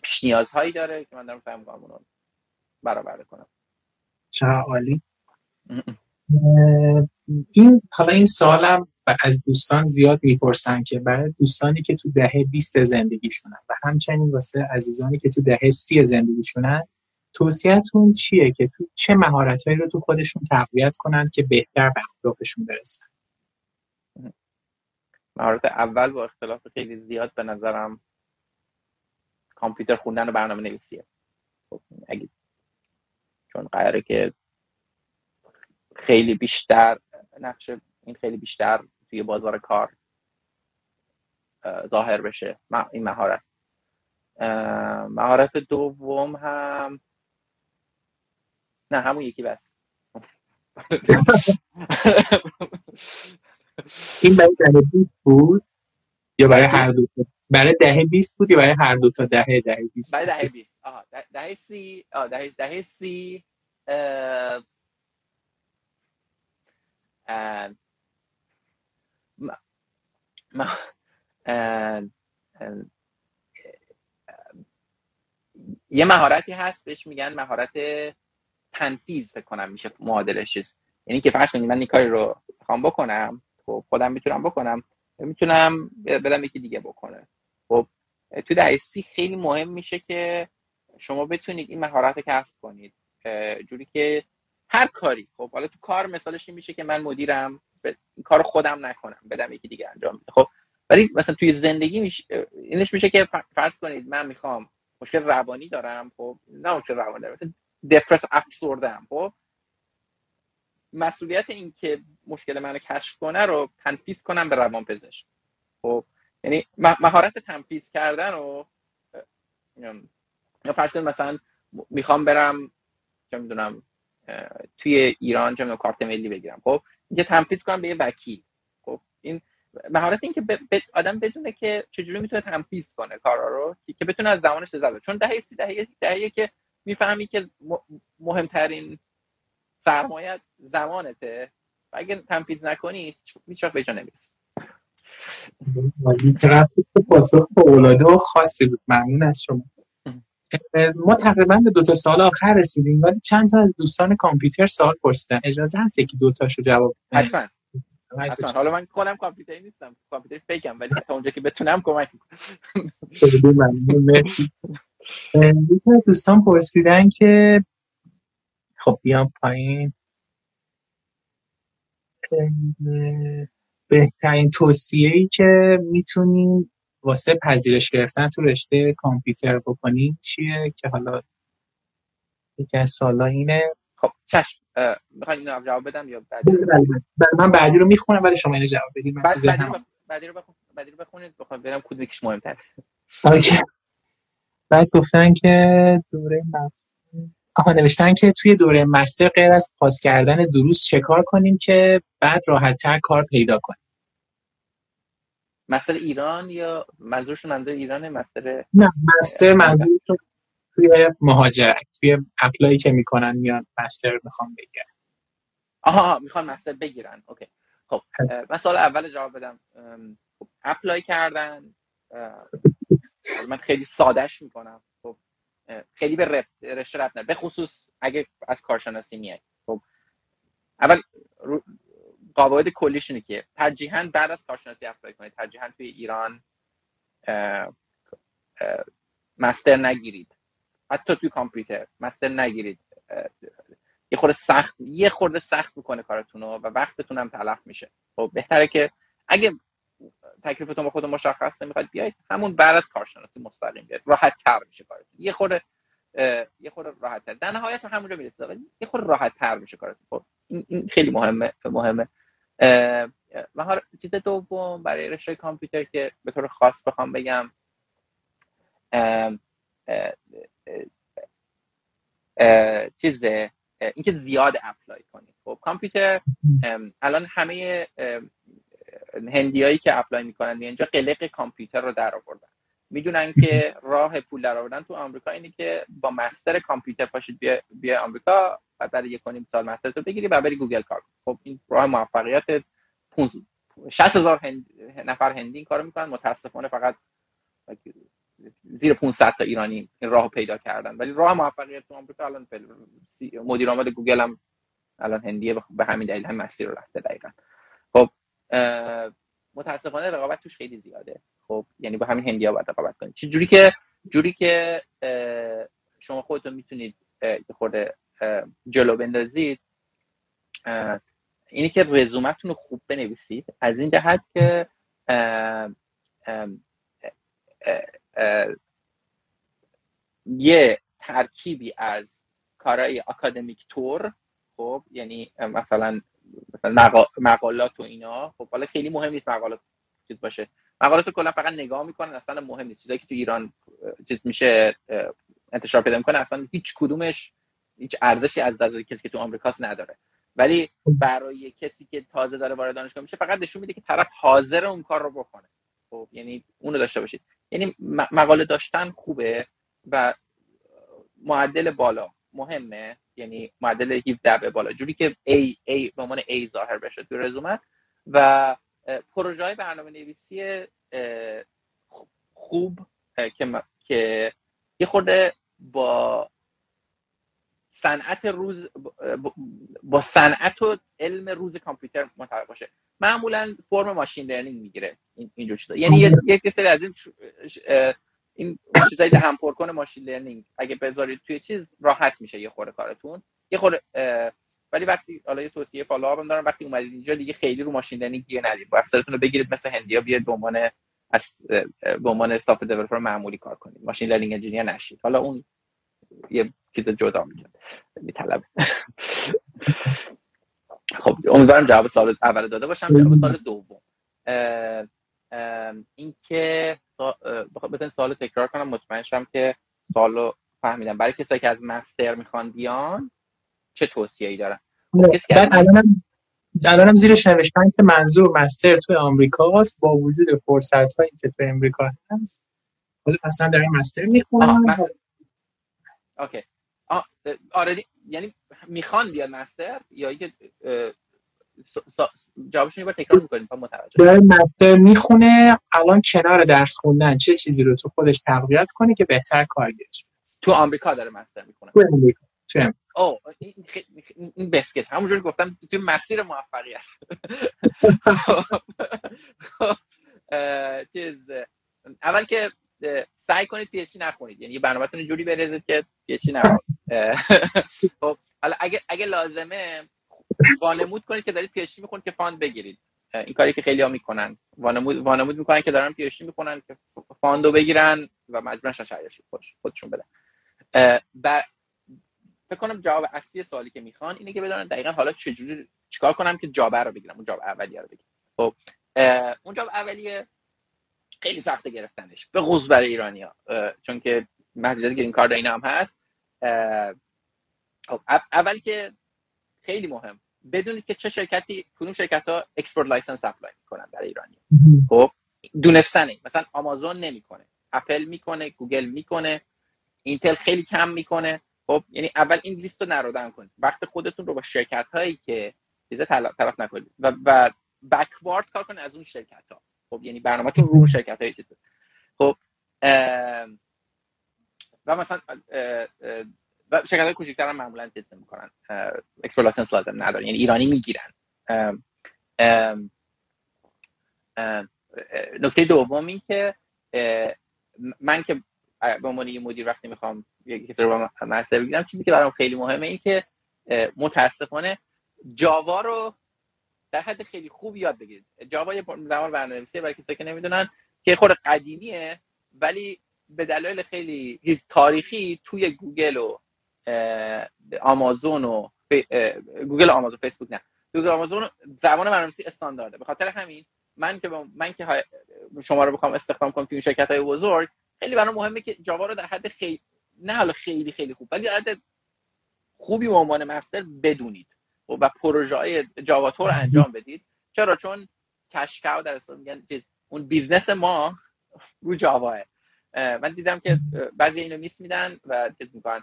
پیش نیازهایی داره که من دارم فهم کنم اونو برآورده کنم. چه عالی این حالا این سالم از دوستان زیاد می‌پرسن که برای دوستانی که تو دهه 20 زندگیشونن و همچنین واسه عزیزانی که تو دهه 30 زندگیشونن توصیهتون چیه که تو چه مهارتهایی رو تو خودشون تقویت کنن که بهتر به اهدافشون برسن؟ مهارت اول با اختلاف خیلی زیاد به نظرم کامپیوتر خوندن و برنامه نویسیه خب، اگه چون قراره که خیلی بیشتر نقش این خیلی بیشتر توی بازار کار ظاهر بشه. این مهارت. مهارت دوم هم نه همون یکی بس. این برای دهه بیست بود؟ یا برای هر دو برای دهه بیست بود یا برای هر دو تا دهه دهه بیست؟ برای دهه بیست. آها دهه سی دهه, دهه سی یه مهارتی هست بهش میگن مهارت تنفیذ فکر کنم میشه معادلش یعنی که فرض کنید من این کاری رو خوام بکنم خب خودم می‌تونم بکنم می‌تونم بدم یکی دیگه بکنه. خب تو دهه سی خیلی مهم میشه که شما بتونید این مهارت کسب کنید. جوری که هر کاری خب حالا تو کار مثالش این میشه که من مدیرم. کار خودم نکنم بدم یکی دیگه انجام میده. خب ولی مثلا توی زندگی میشه اینش میشه که فرض کنید من می‌خوام مشکل روانی دارم خب نه مشکل روانی دارم دپرس افسردم خب. مسئولیت این که مشکل منو کشف کنه رو تنفیذ کنم به روان پزشک خب یعنی مهارت تنفیذ کردن رو یا فرض مثلا می‌خوام برم چه می‌دونم توی ایران چه کارت ملی بگیرم. خب اینکه تنفیذ کنم به یه وکیل. خب این مهارت این که آدم بدونه که چجوری می‌تونه تنفیذ کنه کارا رو که بتونه از زمانش لذت چون دهه سی دهه دهه که می‌فهمی که مهمترین سرمایت زمانته و اگه تنفیذ نکنی هیچ وقت به جا نمی‌رسی. پاسخ اولاده خاصی بود. ممنون از شما. ما تقریبا به دو تا سال آخر رسیدیم ولی چند تا از دوستان کامپیوتر سوال پرسیدن. اجازه هست یکی دو تاشو جواب حتما. حالا من خودم کامپیوتری نیستم. کامپیوتر فیکم ولی تا اونجا که بتونم کمک می‌کنم. دوستان پرسیدن که خب بیام پایین. بهترین توصیه ای که می‌تونیم واسه پذیرش گرفتن تو رشته کامپیوتر بکنید چیه که حالا یکی از سالا اینه؟ خب چشم. می‌خواین اینو جواب بدم یا بعدی؟ بله، بله، بله. من بعدی رو می‌خونم ولی شما اینو جواب بدید. من بعد بعدی رو, بخ... بعدی رو, بخون... بعدی رو بخونید. بخوام برم کدوم یکیش مهمتر اوکی. بعد گفتن که دوره آها نوشتن که توی دوره مستر غیر از پاس کردن دروس چه کار کنیم که بعد راحتتر کار پیدا کنیم؟ مستر ایران یا منظورشون منظور ایرانه؟ مستر نه master منظورشون توی مهاجرت توی apply ی که می‌کنن میان master می‌خوام بگیرن. آها می‌خوان master بگیرن. OK. خب اه، من سال اول جواب بدم. خب، apply کردن من خیلی سادهش می‌کنم. خب خیلی به رپ- رشته نداره. به خصوص اگه از کارشناسی میای. خب اول قواعد کلیش اینه که ترجیحاً بعد از کارشناسی apply کنید ترجیحاً توی ایران مستر نگیرید. حتی توی کامپیوتر مستر نگیرید. یه خورده سخت یه خورده سخت می‌کنه کارتون رو و وقتتون هم تلف میشه. خب بهتره که اگه تکلیفتون با خودتون مشخص نمی‌خواد بیاید همون بعد از کارشناسی مستقیم بیاید. راحت تر میشه کارتون. یه خورده یه خورده راحت تر در نهایت همونجا می‌رسید ولی یه خورده راحت تر میشه کارتون. خب این خیلی مهمه مهمه. اه، مهار چیز دوم برای رشته کامپیوتر که به طور خاص بخوام بگم اه، اینکه زیاد apply کنید خب کامپیوتر ام، الان همه هندیایی که apply می‌کنن اینجا قلق کامپیوتر رو در آوردن. می‌دونن که راه پول در آوردن تو آمریکا اینه که با master کامپیوتر پاشید بیا, بیا آمریکا بعد برای یک و نیم سال master تو بگیری و بری گوگل کار. خب این راه موفقیت 60 هزار هند... نفر هندی این کارو می‌کنن. متاسفانه فقط زیر 500 تا ایرانی این راه پیدا کردن. ولی راه موفقیت تو آمریکا الان مدیر عامل گوگل هم الان هندیه به همین دلیل هم مسیر رو رفته دقیقا. خب متاسفانه رقابت توش خیلی زیاده. خب یعنی با همین هندیا باید رقابت کنید چه جوری که جوری که شما خودتون می‌تونید یه خورده جلو بندازید اینی که رزومتون رو خوب بنویسید. از این جهت که یه ترکیبی از کارهای اکادمیک تور خب یعنی مثلا مقالات و اینا. خب حالا خیلی مهم نیست مقالات چیز باشه. مقالات کلا فقط نگاه می‌کنن اصلا مهم نیست. چیزایی که تو ایران چیز میشه انتشار پیدا می‌کنه اصلا هیچ کدومش هیچ ارزشی از نظر کسی که تو آمریکاست نداره. ولی برای کسی که تازه داره وارد دانشگاه میشه فقط نشون میده که طرف حاضر اون کار رو بکنه. خب یعنی اونو داشته باشید. یعنی مقاله داشتن خوبه و معدل بالا مهمه. یعنی معدل 17 به بالا جوری که A, A به عنوان A ظاهر بشه تو رزومه. و پروژه های برنامه نویسی خوب که که یه خورده با صنعت روز با- صنعت و علم روز کامپیوتر مطابق باشه. معمولا فرم machine learning می‌گیره این اینجور چیزا. یعنی یک سری از این این چیزایی که همپر کنه machine learning اگه بذارید توی چیز راحت میشه یه خورده کارتون. یه خورده ولی وقتی حالا یه توصیه follow هم دارم وقتی اومدید اینجا دیگه خیلی رو machine learning گیر ندید. واسهتون رو بگیرید مثل هندیا بیاد به عنوان از به عنوان software developer معمولی کار کنید. machine learning engineer نشید. حالا اون یه چیز جدا می‌کنه میطلبه [LAUGHS] خب امیدوارم جواب سوال اول داده باشم. جواب سوال دوم. اینکه بخوام سوال رو تکرار کنم مطمئن شم که سوال رو فهمیدم. برای کسایی که از master می‌خوان بیان چه توصیه ای دارن؟ خب الانم زیرش نوشتن که منظور مستر توی آمریکاست با وجود فرصت هایی که توی امریکا هست. خود اصلا دارن مستر آها می‌خونن مستر اوکی. آه، اه، آردی یعنی می‌خوان بیان مستر یا اینکه جوابشون یه بار تکرار می‌کنیم تا متوجه داره می‌خونه الان کنار درس خوندن چه چیزی رو تو خودش تقویت کنه که بهتر کارگیرش برسه تو آمریکا داره مستر می‌کنه توی امریکا. او این خیلی این بسکت. همونجوری گفتم توی مسیر موفقیت [LAUGHS] خب، خب، چیز اول که سعی کنید PhD نخونید. یعنی برنامه‌تون جوری بریزید که PhD نخونید. [LAUGHS] خب حالا اگه اگه لازمه وانمود کنید که دارید PhD می‌خونید که fund بگیرید. این کاری که خیلی ها می‌کنن. وانمود وانمود می‌کنن که دارن PhD می‌کنن که fund و بگیرن و مجبورن شاید خودش خودشون بدن. اه، ب- فکر کنم جواب اصلی سوالی که می‌خوان اینه که بدونن دقیقا حالا چجوری چیکار کنم که job ه رو بگیرم اون job اولیه رو بگیرم. خب اون job اولیه خیلی سخته گرفتنش. به خصوص برای ایرانی ها چون که محدودیت green card اینا هم هست. خب اول که خیلی مهم. بدونید که چه شرکتی کدوم شرکت ها export license apply می‌کنن برای ایرانی. خب دونستنه مثلا آمازون نمی‌کنه. اپل می‌کنه گوگل می‌کنه اینتل خیلی کم می‌کنه. خب یعنی اول این لیست رو narrow down کنید وقت خودتون رو با شرکت هایی که چیزا طرف نکنید. و, و backward کار کنید از اون شرکت ها خب یعنی برنامهتون رو شرکت های چیزا خب و مثلا و شرکت های کوچیک‌تر هم معمولا چیز می‌کنن. export لازم ندارن. یعنی ایرانی می‌گیرن. نکته دومی که من که به عنوان یه مدیر وقتی می‌خوام یه کسی رو با مدرسه بگیرم چیزی که برام خیلی مهمه این که متاسفانه جاوا رو در حد خیلی خوب یاد بگیرید. جاوا یه زمان برنامه‌نویسی برای کسایی که نمی‌دونن که خود قدیمیه ولی به دلایل خیلی تاریخی توی گوگل و آمازون و گوگل آمازون فیسبوک نه. گوگل آمازون زبان برنامه‌نویسی استاندارده به خاطر همین من که من که شما رو بخوام استخدام کنم توی شرکت های بزرگ خیلی برام مهمه که جاوا رو در حد خیلی نه حالا خیلی خیلی خوب ولی در حد خوبی به عنوان master بدونید و پروژه های جاوا رو انجام بدید. چرا؟ چون cash cow در اصل میگن اون business ما رو جاواه. من دیدم که بعضی اینو miss میدن و چیز می‌کنن.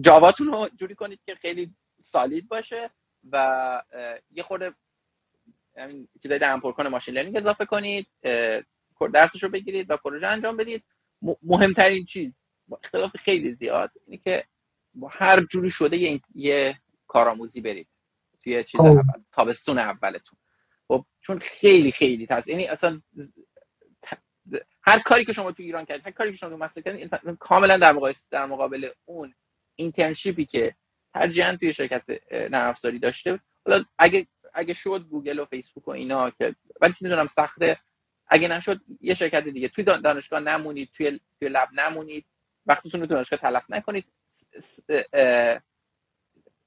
جاواتون رو جوری کنید که خیلی سالید باشه و یه خورده همین چیزای در پر ماشین لرنینگ اضافه کنید درسش رو بگیرید و پروژه انجام بدید. مهمترین چیز با اختلاف خیلی زیاد اینه که با هر جوری شده یه, یه کارآموزی برید توی چیز خب. اول تابستون اولتون. خب چون خیلی خیلی ترس. یعنی اصلا هر کاری که شما تو ایران کردید هر کاری که شما تو مستر کردید کاملا در مقابل در مقابل اون internship ی که ترجیحاً توی شرکت نرم افزاری داشته. حالا اگه اگه شد گوگل و فیسبوک و اینا که ولی می‌دونم سخته. اگه نشد یه شرکت دیگه. توی دانشگاه نمونید توی توی lab نمونید. وقتتون رو دانشگاه تلف نکنید.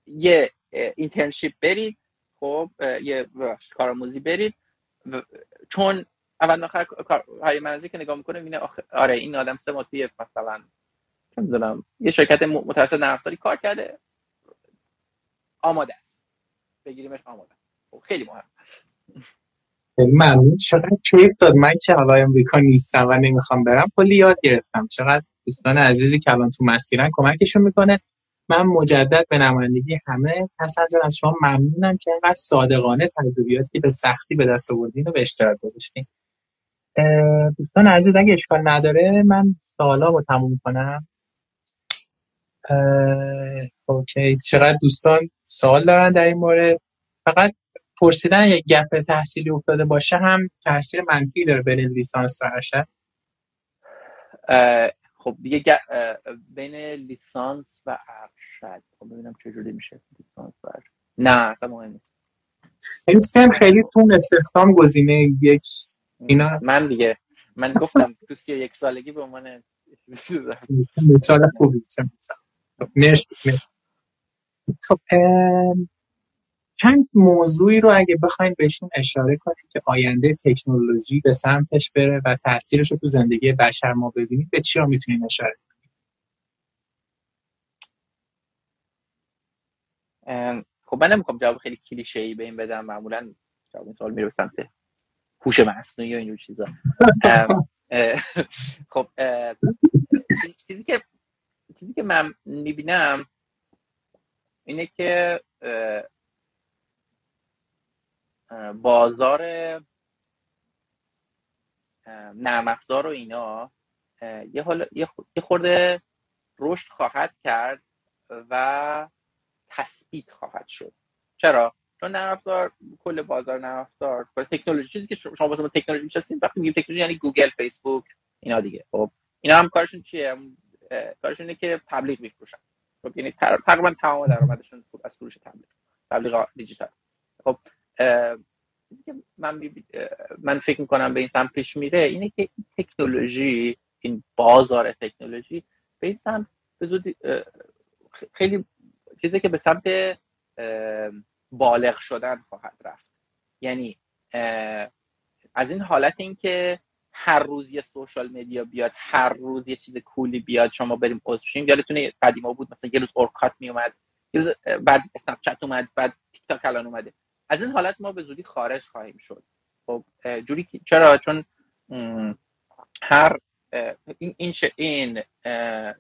یه internship برید. خب یه کارآموزی برید. چون اول آخر های منازی که نگاه می‌کنه اینه آره این آدم سه ماه توی مثلا نمی‌دونم یه شرکت متوسط نرفتاری کار کرده. آماده است. بگیریمش آماده. خب خیلی مهم. ممنون چقدر کیف داد؟ من که حالا امریکا نیستم و نمی‌خوام برم کلی یاد گرفتم. چقدر دوستان عزیزی که الان تو مسیرن کمکشون می‌کنه. من مجدد به نمایندگی همه حسن جان از شما ممنونم که اینقدر صادقانه تجربیاتی که به سختی به دست آوردین رو به اشتراک گذاشتین. دوستان عزیز اگه اشکال نداره من سوالا رو تموم کنم اوکی. چقدر دوستان سوال دارن در این مورد؟ فقط پرسیدن یک گپ تحصیلی افتاده باشه هم تاثیر منفی داره بین لیسانس و ارشد؟ خب دیگه بین لیسانس و ارشد. خب ببینم چجوری میشه لیسانس و ارشد. نه اصلا مهم نیست. خیلی تو استخدام گزینه یک اینا من دیگه من گفتم تو سی یک سالگی به عنوان مثال خوبی مرسی خب چند موضوعی رو اگه بخوایم بهشون اشاره کنیم که آینده تکنولوژی به سمتش بره و تاثیرش رو تو زندگی بشر ما ببینیم به چی می‌تونیم اشاره کنیم خب من نمی‌خوام جواب خیلی کلیشه ای به این بدم معمولا جواب این سوال میره به سمت هوش مصنوعی و اینجور چیزا. خب چیزی که چیزی که من می‌بینم اینه که بازار نرم افزار و اینا یه حال یه خورده رشد خواهد کرد و تثبیت خواهد شد. چرا؟ چون نرم افزار کل بازار نرم افزار تکنولوژی چیزی که شما با تکنولوژی می‌شناسید وقتی میگیم تکنولوژی یعنی گوگل فیسبوک اینا دیگه. خب اینا هم کارشون چیه؟ کارشون اینه که تبلیغ میفروشن. خب یعنی تقریبا تمام درآمدشون از فروش تبلیغ تبلیغ دیجیتال. خب من من فکر می‌کنم به این سمت پیش میره اینه که این تکنولوژی این بازار تکنولوژی به این سمت به زودی خیلی چیزی که به سمت بالغ شدن خواهد رفت. یعنی از این حالت اینکه هر روز یه سوشال مدیا بیاد هر روز یه چیز کولی بیاد شما بریم پستشیم یادتونه قدیما بود مثلا یه روز اورکات می اومد یه روز بعد اسنپ چت اومد بعد تیک تاک الان اومده. از این حالت ما به زودی خارج خواهیم شد. خب جوری چرا؟ چون هر این این, این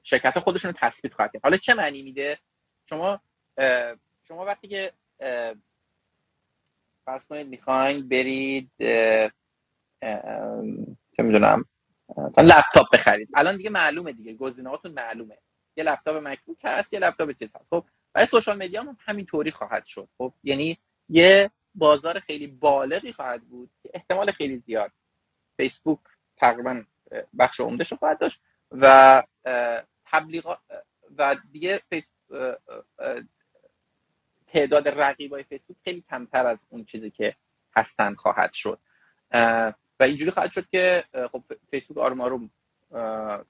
شرکت خودشون رو تثبیت خواهد کرد. حالا چه معنی میده؟ شما شما وقتی که فرض کنید می‌خواین برید چه می‌دونم لپتاپ بخرید. الان دیگه معلومه دیگه گزینه‌هاتون معلومه. یه لپتاپ مکبوک هست یه لپتاپ چیز هست. خب برای social media هم همینطوری خواهد شد. خب یعنی یه بازار خیلی بالغی خواهد بود. که احتمال خیلی زیاد. فیسبوک تقریبا بخش عمدهش رو خواهد داشت و تبلیغات و دیگه فیس تعداد رقیبای فیسبوک خیلی کمتر از اون چیزی که هستن خواهد شد. و اینجوری خواهد شد که خب فیسبوک آروم آروم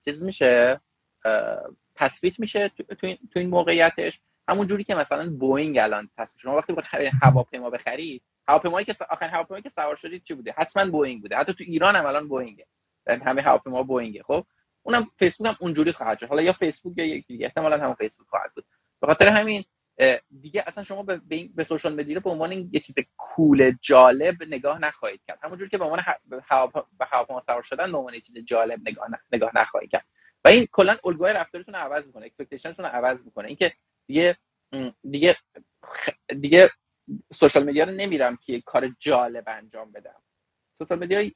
چیز میشه تثبیت میشه تو این موقعیتش. همون جوری که مثلا بوینگ الان تصویر. شما وقتی بخواید هواپیما بخرید هواپیمایی که آخرین هواپیمایی که سوار شدید چی بوده؟ حتما بوینگ بوده. حتی تو ایران هم الان بوینگه. همه هواپیما بوینگه. خب اونم فیسبوک هم اونجوری خواهد شد. حالا یا فیسبوک یا یکی دیگه احتمالاً هم فیسبوک خواهد بود. به خاطر همین دیگه اصلا شما به, به social media به عنوان یه چیز cool جالب نگاه نخواهید کرد. همونجوری که به عنوان به هواپیما سوار شدن به عنوان یه چیز جالب نگاه نگاه نخواهید کرد. و این کلا الگوی رفتارتون رو عوض می‌کنه expectation تون رو عوض می‌کنه. اینکه دیگه دیگه دیگه social media رو نمیرم که کار جالب انجام بدم. social media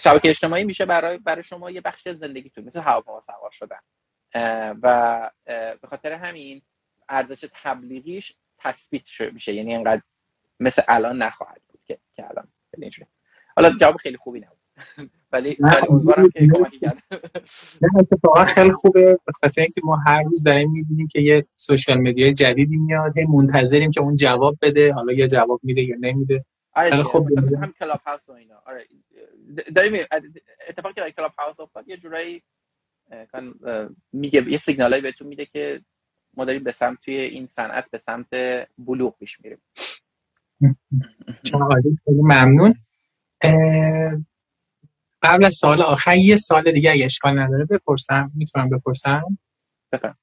شبکه اجتماعی میشه برای برای شما یه بخش زندگیتون مثل هواپیما سوار شدن و به خاطر همین ارزش تبلیغیش تثبیت میشه. یعنی اینقدر مثل الان نخواهد بود که, که الان حالا جواب خیلی خوبی نبود. [LAUGHS] ولی امیدوارم که کمکی کرد. [LAUGHS] نه اتفاقا خیلی خوبه. به خاطر اینکه ما هر روز داریم می‌بینیم که یه social media جدیدی میاد. هی منتظریم که اون جواب بده. حالا یا جواب میده یا نمیده. آره خب هم کلاب هاوس و اینا. آره داریم اتفاقی که کلاب هاوس افتاد یه جورایی میگه یه سیگنالایی بهتون میده که ما داریم به سمت توی این صنعت به سمت بلوغ پیش میریم. خیلی ممنون. قبل از سوال آخر یه سوال دیگه اگه اشکال نداره بپرسم. می‌تونم بپرسم؟ بفرمایید.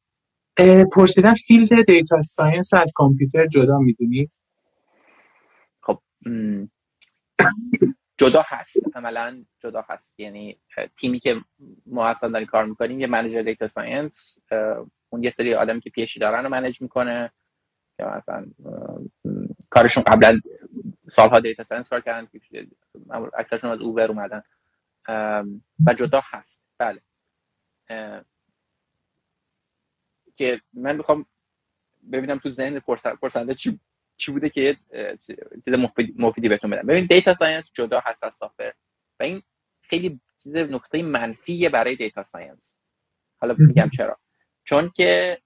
پرسیدن field data science رو از کامپیوتر جدا می‌دونید؟ خب جدا هست. عملا جدا هست. یعنی تیمی که ما اصلا داریم کار می‌کنیم یه manager data science اون یه سری آدمی که پیشی دارن رو manage می‌کنه که مثلا کارشون قبلا سالها data science کار کردن اکثرشون از اوبر اومدن. و جدا هست. بله. که من می‌خوام ببینم تو ذهن پرسنده چی چی بوده که چیز مفیدی بهتون بدم. ببین data science جدا هست از software و این خیلی چیز نقطه منفیه برای data science. حالا میگم چرا. چون که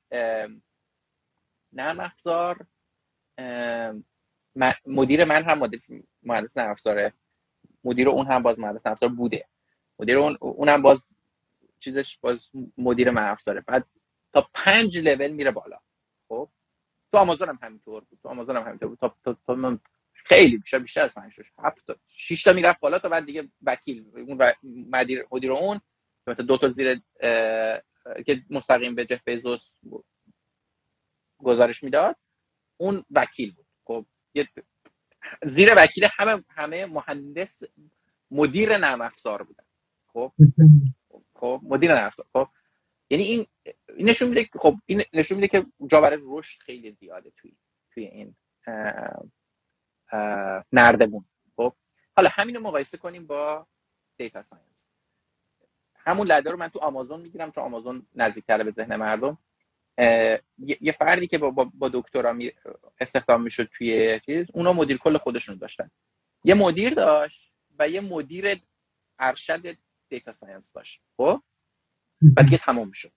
نرم افزار مدیر من هم مهندس نرم افزاره. مدیر اون هم باز مهندس نرم بوده. مدیر اون اونم باز چیزش باز مدیر نرم افزاره. بعد تا پنج لول میره بالا. خب؟ تو آمازون هم همینطور بود. تو آمازون هم همینطور بود. تا, تا, تا خیلی بیشتر بیشتر از 5 هفت تا 6 تا می‌رفت بالا تا بعد دیگه وکیل اون مدیر مدیر اون مثلا دو تا زیر که مستقیم به جف بیزوس گزارش می‌داد اون وکیل بود. خب زیر وکیل همه همه مهندس مدیر نرم افزار بودن. خب؟ خب مدیر نرم افزار. خب یعنی این نشون میده خب این نشون میده که جا برای رشد خیلی زیاده توی توی این نردبون. خب حالا همین رو مقایسه کنیم با data science همون ladder رو من تو آمازون می‌گیرم چون آمازون نزدیکتره به ذهن مردم. یه فردی که با, با, دکترا استخدام می‌شد توی چیز اونا مدیر کل خودشون داشتن. یه مدیر داشت و یه مدیر ارشد data science داشت. خب؟ و دیگه تمام شد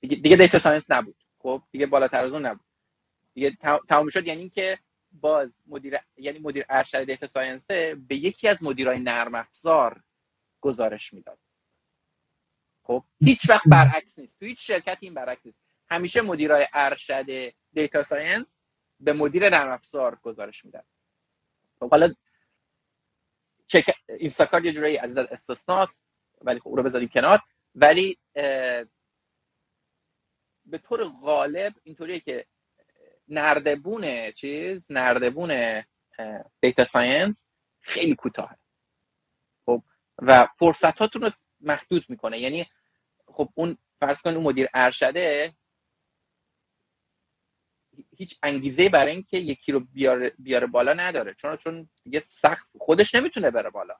دیگه, دیگه data science نبود. خب؟ دیگه بالاتر از اون نبود. دیگه تمام شد. یعنی که باز مدیر یعنی مدیر ارشد data science به یکی از مدیرای نرم افزار گزارش می‌داد. خب هیچ وقت برعکس نیست. تو هیچ شرکت این برعکس نیست. همیشه مدیرای ارشد data science به مدیر نرم افزار گزارش میدن. خب حالا چک اینستاکارت یه جورایی از استثناست ولی خب رو بذاریم کنار. ولی به طور غالب اینطوریه که نردبون چیز نردبون data science خیلی کوتاهه. و فرصتاتون رو محدود می‌کنه. یعنی خب اون فرض کن اون مدیر ارشده هیچ انگیزه برای اینکه یکی رو بیاره, بیاره بالا نداره. چون چون دیگه سخت خودش نمی‌تونه بره بالا.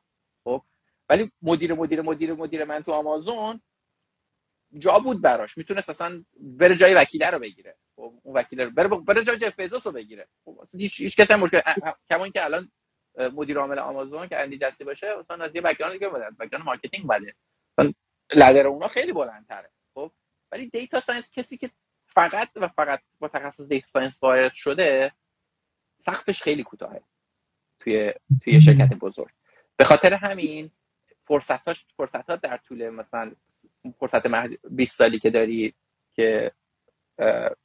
خب؟ ولی مدیر مدیر مدیر مدیر من تو آمازون جا بود براش. می‌تونست اصلا بره جای وکیله رو بگیره. خب؟ اون وکیله رو بره, بره جای جف رو بگیره. خب هیچ هیچ کسی مشکل کما اینکه الان مدیر عامل آمازون که اندی جسی باشه اصلا از یه background دیگه بوده background marketing بوده. ladder اونا خیلی بلندتره خب؟ ولی data science کسی که فقط و فقط با تخصص data science وارد شده سقفش خیلی کوتاهه توی توی شرکت بزرگ. به خاطر همین فرصتاش فرصت ها در طول مثلا فرصت 20 سالی که داری که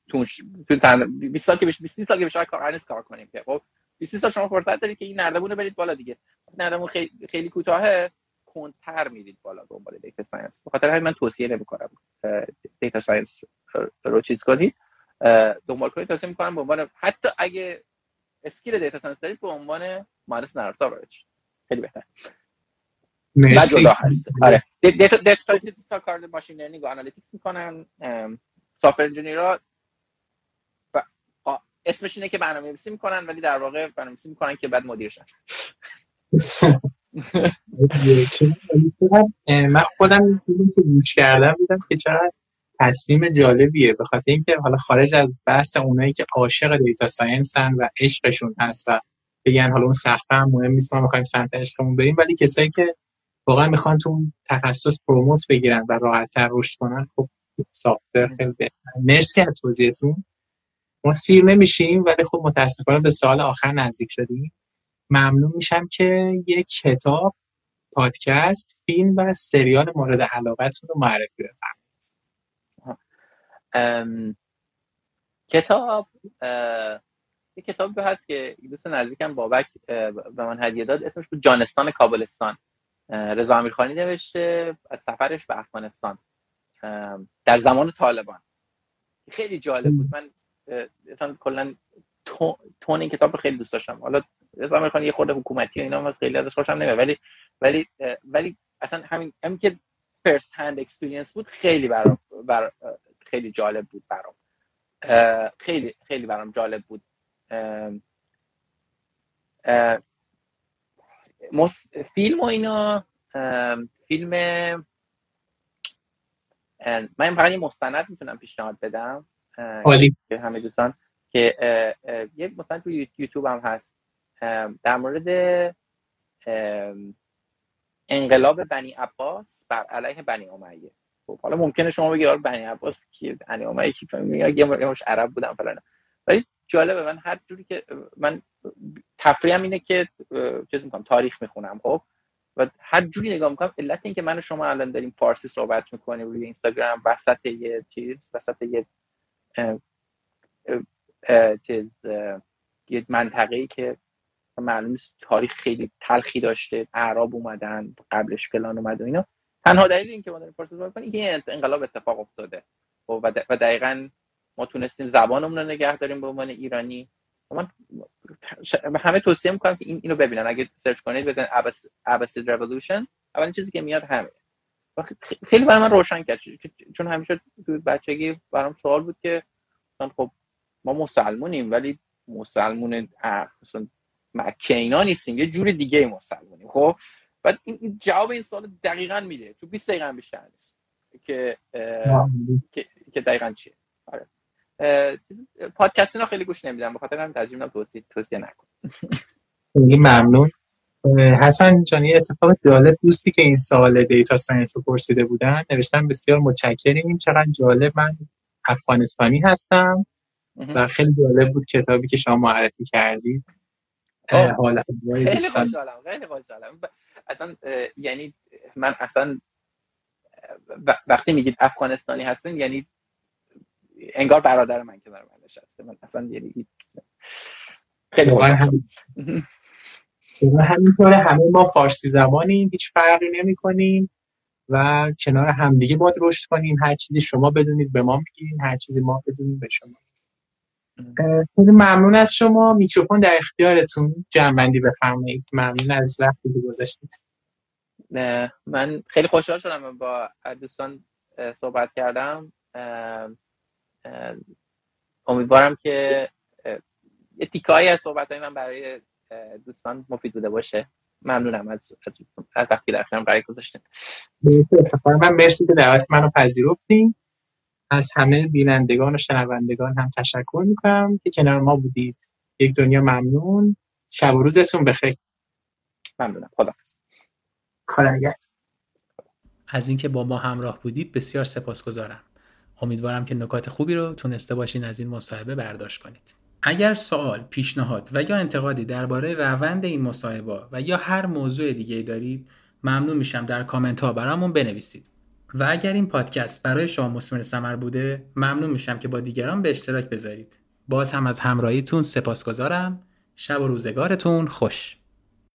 تو تو 20 سال که 20 سال که بشه کار کار کنیم که خب؟ 20 سال شما فرصت دارید که این نردبون برید بالا دیگه. نردبون خیلی خیلی کوتاهه کندتر میرید بالا دنبال data science به خاطر همین من توصیه نمی‌کنم. data science رو چیز کنید دنبال کنید توصیه می‌کنم به عنوان حتی اگه skill data science دارید به عنوان مهندس نرم افزار خیلی بهتر. مرسی. جدا هست. آره. data data science کار machine learning و analytics می‌کنن. software engineer ها اسمش اینه که برنامه‌نویسی می‌کنن ولی در واقع برنامه‌نویسی می‌کنن که بعد مدیر شن. [LAUGHS] من خودم که گوش کردم دیدم که چقدر تصمیم جالبیه. به خاطر اینکه حالا خارج از بحث اونایی که عاشق data science ن و عشقشون هست و بگن حالا اون سخته هم مهم نیست ما می‌خوایم سمت عشقمون بریم ولی کسایی که واقعا می‌خوان تو تخصص promote بگیرن و راحتتر رشد کنن خب software خیلی مرسی از توضیحتون. ما سیر نمیشیم ولی خب متاسفانه به سوال آخر نزدیک شدیم. ممنون میشم که یک کتاب پادکست فیلم و سریال مورد علاقتون رو معرفی بفرمایید. کتاب یه کتابی هست که دوست نزدیکم بابک به من هدیه داد. اسمش بود جانستان کابلستان. رضا امیرخانی نوشته از سفرش به افغانستان. در زمان طالبان. خیلی جالب بود. من اصلا کلا تون این کتاب خیلی دوست داشتم. حالا رضا یه خورده حکومتی و اینا خیلی ازش خوشم نمیاد. ولی ولی ولی اصلا همین همین که first hand experience بود خیلی برام بر خیلی جالب بود برام. خیلی خیلی برام جالب بود. فیلم و اینا فیلم من فقط یه مستند می‌تونم پیشنهاد بدم. که همه دوستان که یه مثلا تو یوتیوب هم هست. در مورد انقلاب بنی عباس بر علیه بنی امیه. خب حالا ممکنه شما بگی آره بنی عباس کی بنی امیه کی؟ یه مش عرب بودن فلان. ولی جالبه من هر جوری که من تفریحم اینه که چیز می‌کنم تاریخ می‌خونم خب؟ و هر جوری نگاه می‌کنم علت این که من و شما الان داریم فارسی صحبت می‌کنیم روی اینستاگرام وسط یه چیز وسط یه چیز یه منطقه ای که معلوم تاریخ خیلی تلخی داشته اعراب اومدن قبلش فلان اومد و اینا. تنها دلیل این که ما داریم فارسی صحبت کنیم انقلاب اتفاق افتاده. خب، و دقیقا ما تونستیم زبانمون رو نگه داریم به عنوان ایرانی. من همه توصیه می‌کنم که این اینو ببینن. اگه سرچ کنید بزنید ابسید رولوشن اولین چیزی که میاد همه. خیلی برای من روشن کرد. چون همیشه تو بچگی برام سوال بود که خب ما مسلمونیم ولی مسلمون مثلا مکه اینا نیستیم یه جور دیگه مسلمونیم خب؟ بعد این جواب این سوال دقیقا میده. تو 20 دقیقه بیشتر نیست. که که, دقیقا چیه؟ آره. پادکست اینا خیلی گوش نمیدم. بخاطر همین ترجیح توصیه توصیه نکن. خیلی ممنون. حسن جان یه اتفاق جالب دوستی که این سوال data science رو پرسیده بودن نوشتن بسیار متشکریم. چقدر جالب من افغانستانی هستم و خیلی جالب بود کتابی که شما معرفی کردید. حالا خیلی خوشحالم خیلی خوشحالم. اصلا یعنی من اصلا وقتی میگید افغانستانی هستین یعنی انگار برادر من کنار من نشسته. من اصلا یعنی خیلی همینطوره. همه ما فارسی زبانیم هیچ فرقی نمی کنیم و کنار همدیگه باید رشد کنیم. هر چیزی شما بدونید به ما میگین هر چیزی ما بدونیم به شما. خیلی ممنون از شما. میکروفون در اختیارتون. جمعبندی بفرمایید. ممنون از وقتی که گذاشتید. من خیلی خوشحال شدم با دوستان صحبت کردم. امیدوارم که یه تیکایی از صحبت های من برای دوستان مفید بوده باشه. ممنونم از از وقتی در خیرم برای گذاشتین. من مرسی که دعوت منو پذیرفتین. از همه بینندگان و شنوندگان هم تشکر می‌کنم که کنار ما بودید. یک دنیا ممنون. شب و روزتون بخیر. ممنونم. خدا خدا از اینکه با ما همراه بودید بسیار سپاسگزارم. امیدوارم که نکات خوبی رو تونسته باشین از این مصاحبه برداشت کنید. اگر سوال، پیشنهاد و یا انتقادی درباره روند این مصاحبه و یا هر موضوع دیگه دارید ممنون میشم در کامنت ها برامون بنویسید. و اگر این پادکست برای شما مثمر ثمر بوده ممنون میشم که با دیگران به اشتراک بذارید. باز هم از همراهیتون سپاسگزارم. شب و روزگارتون خوش.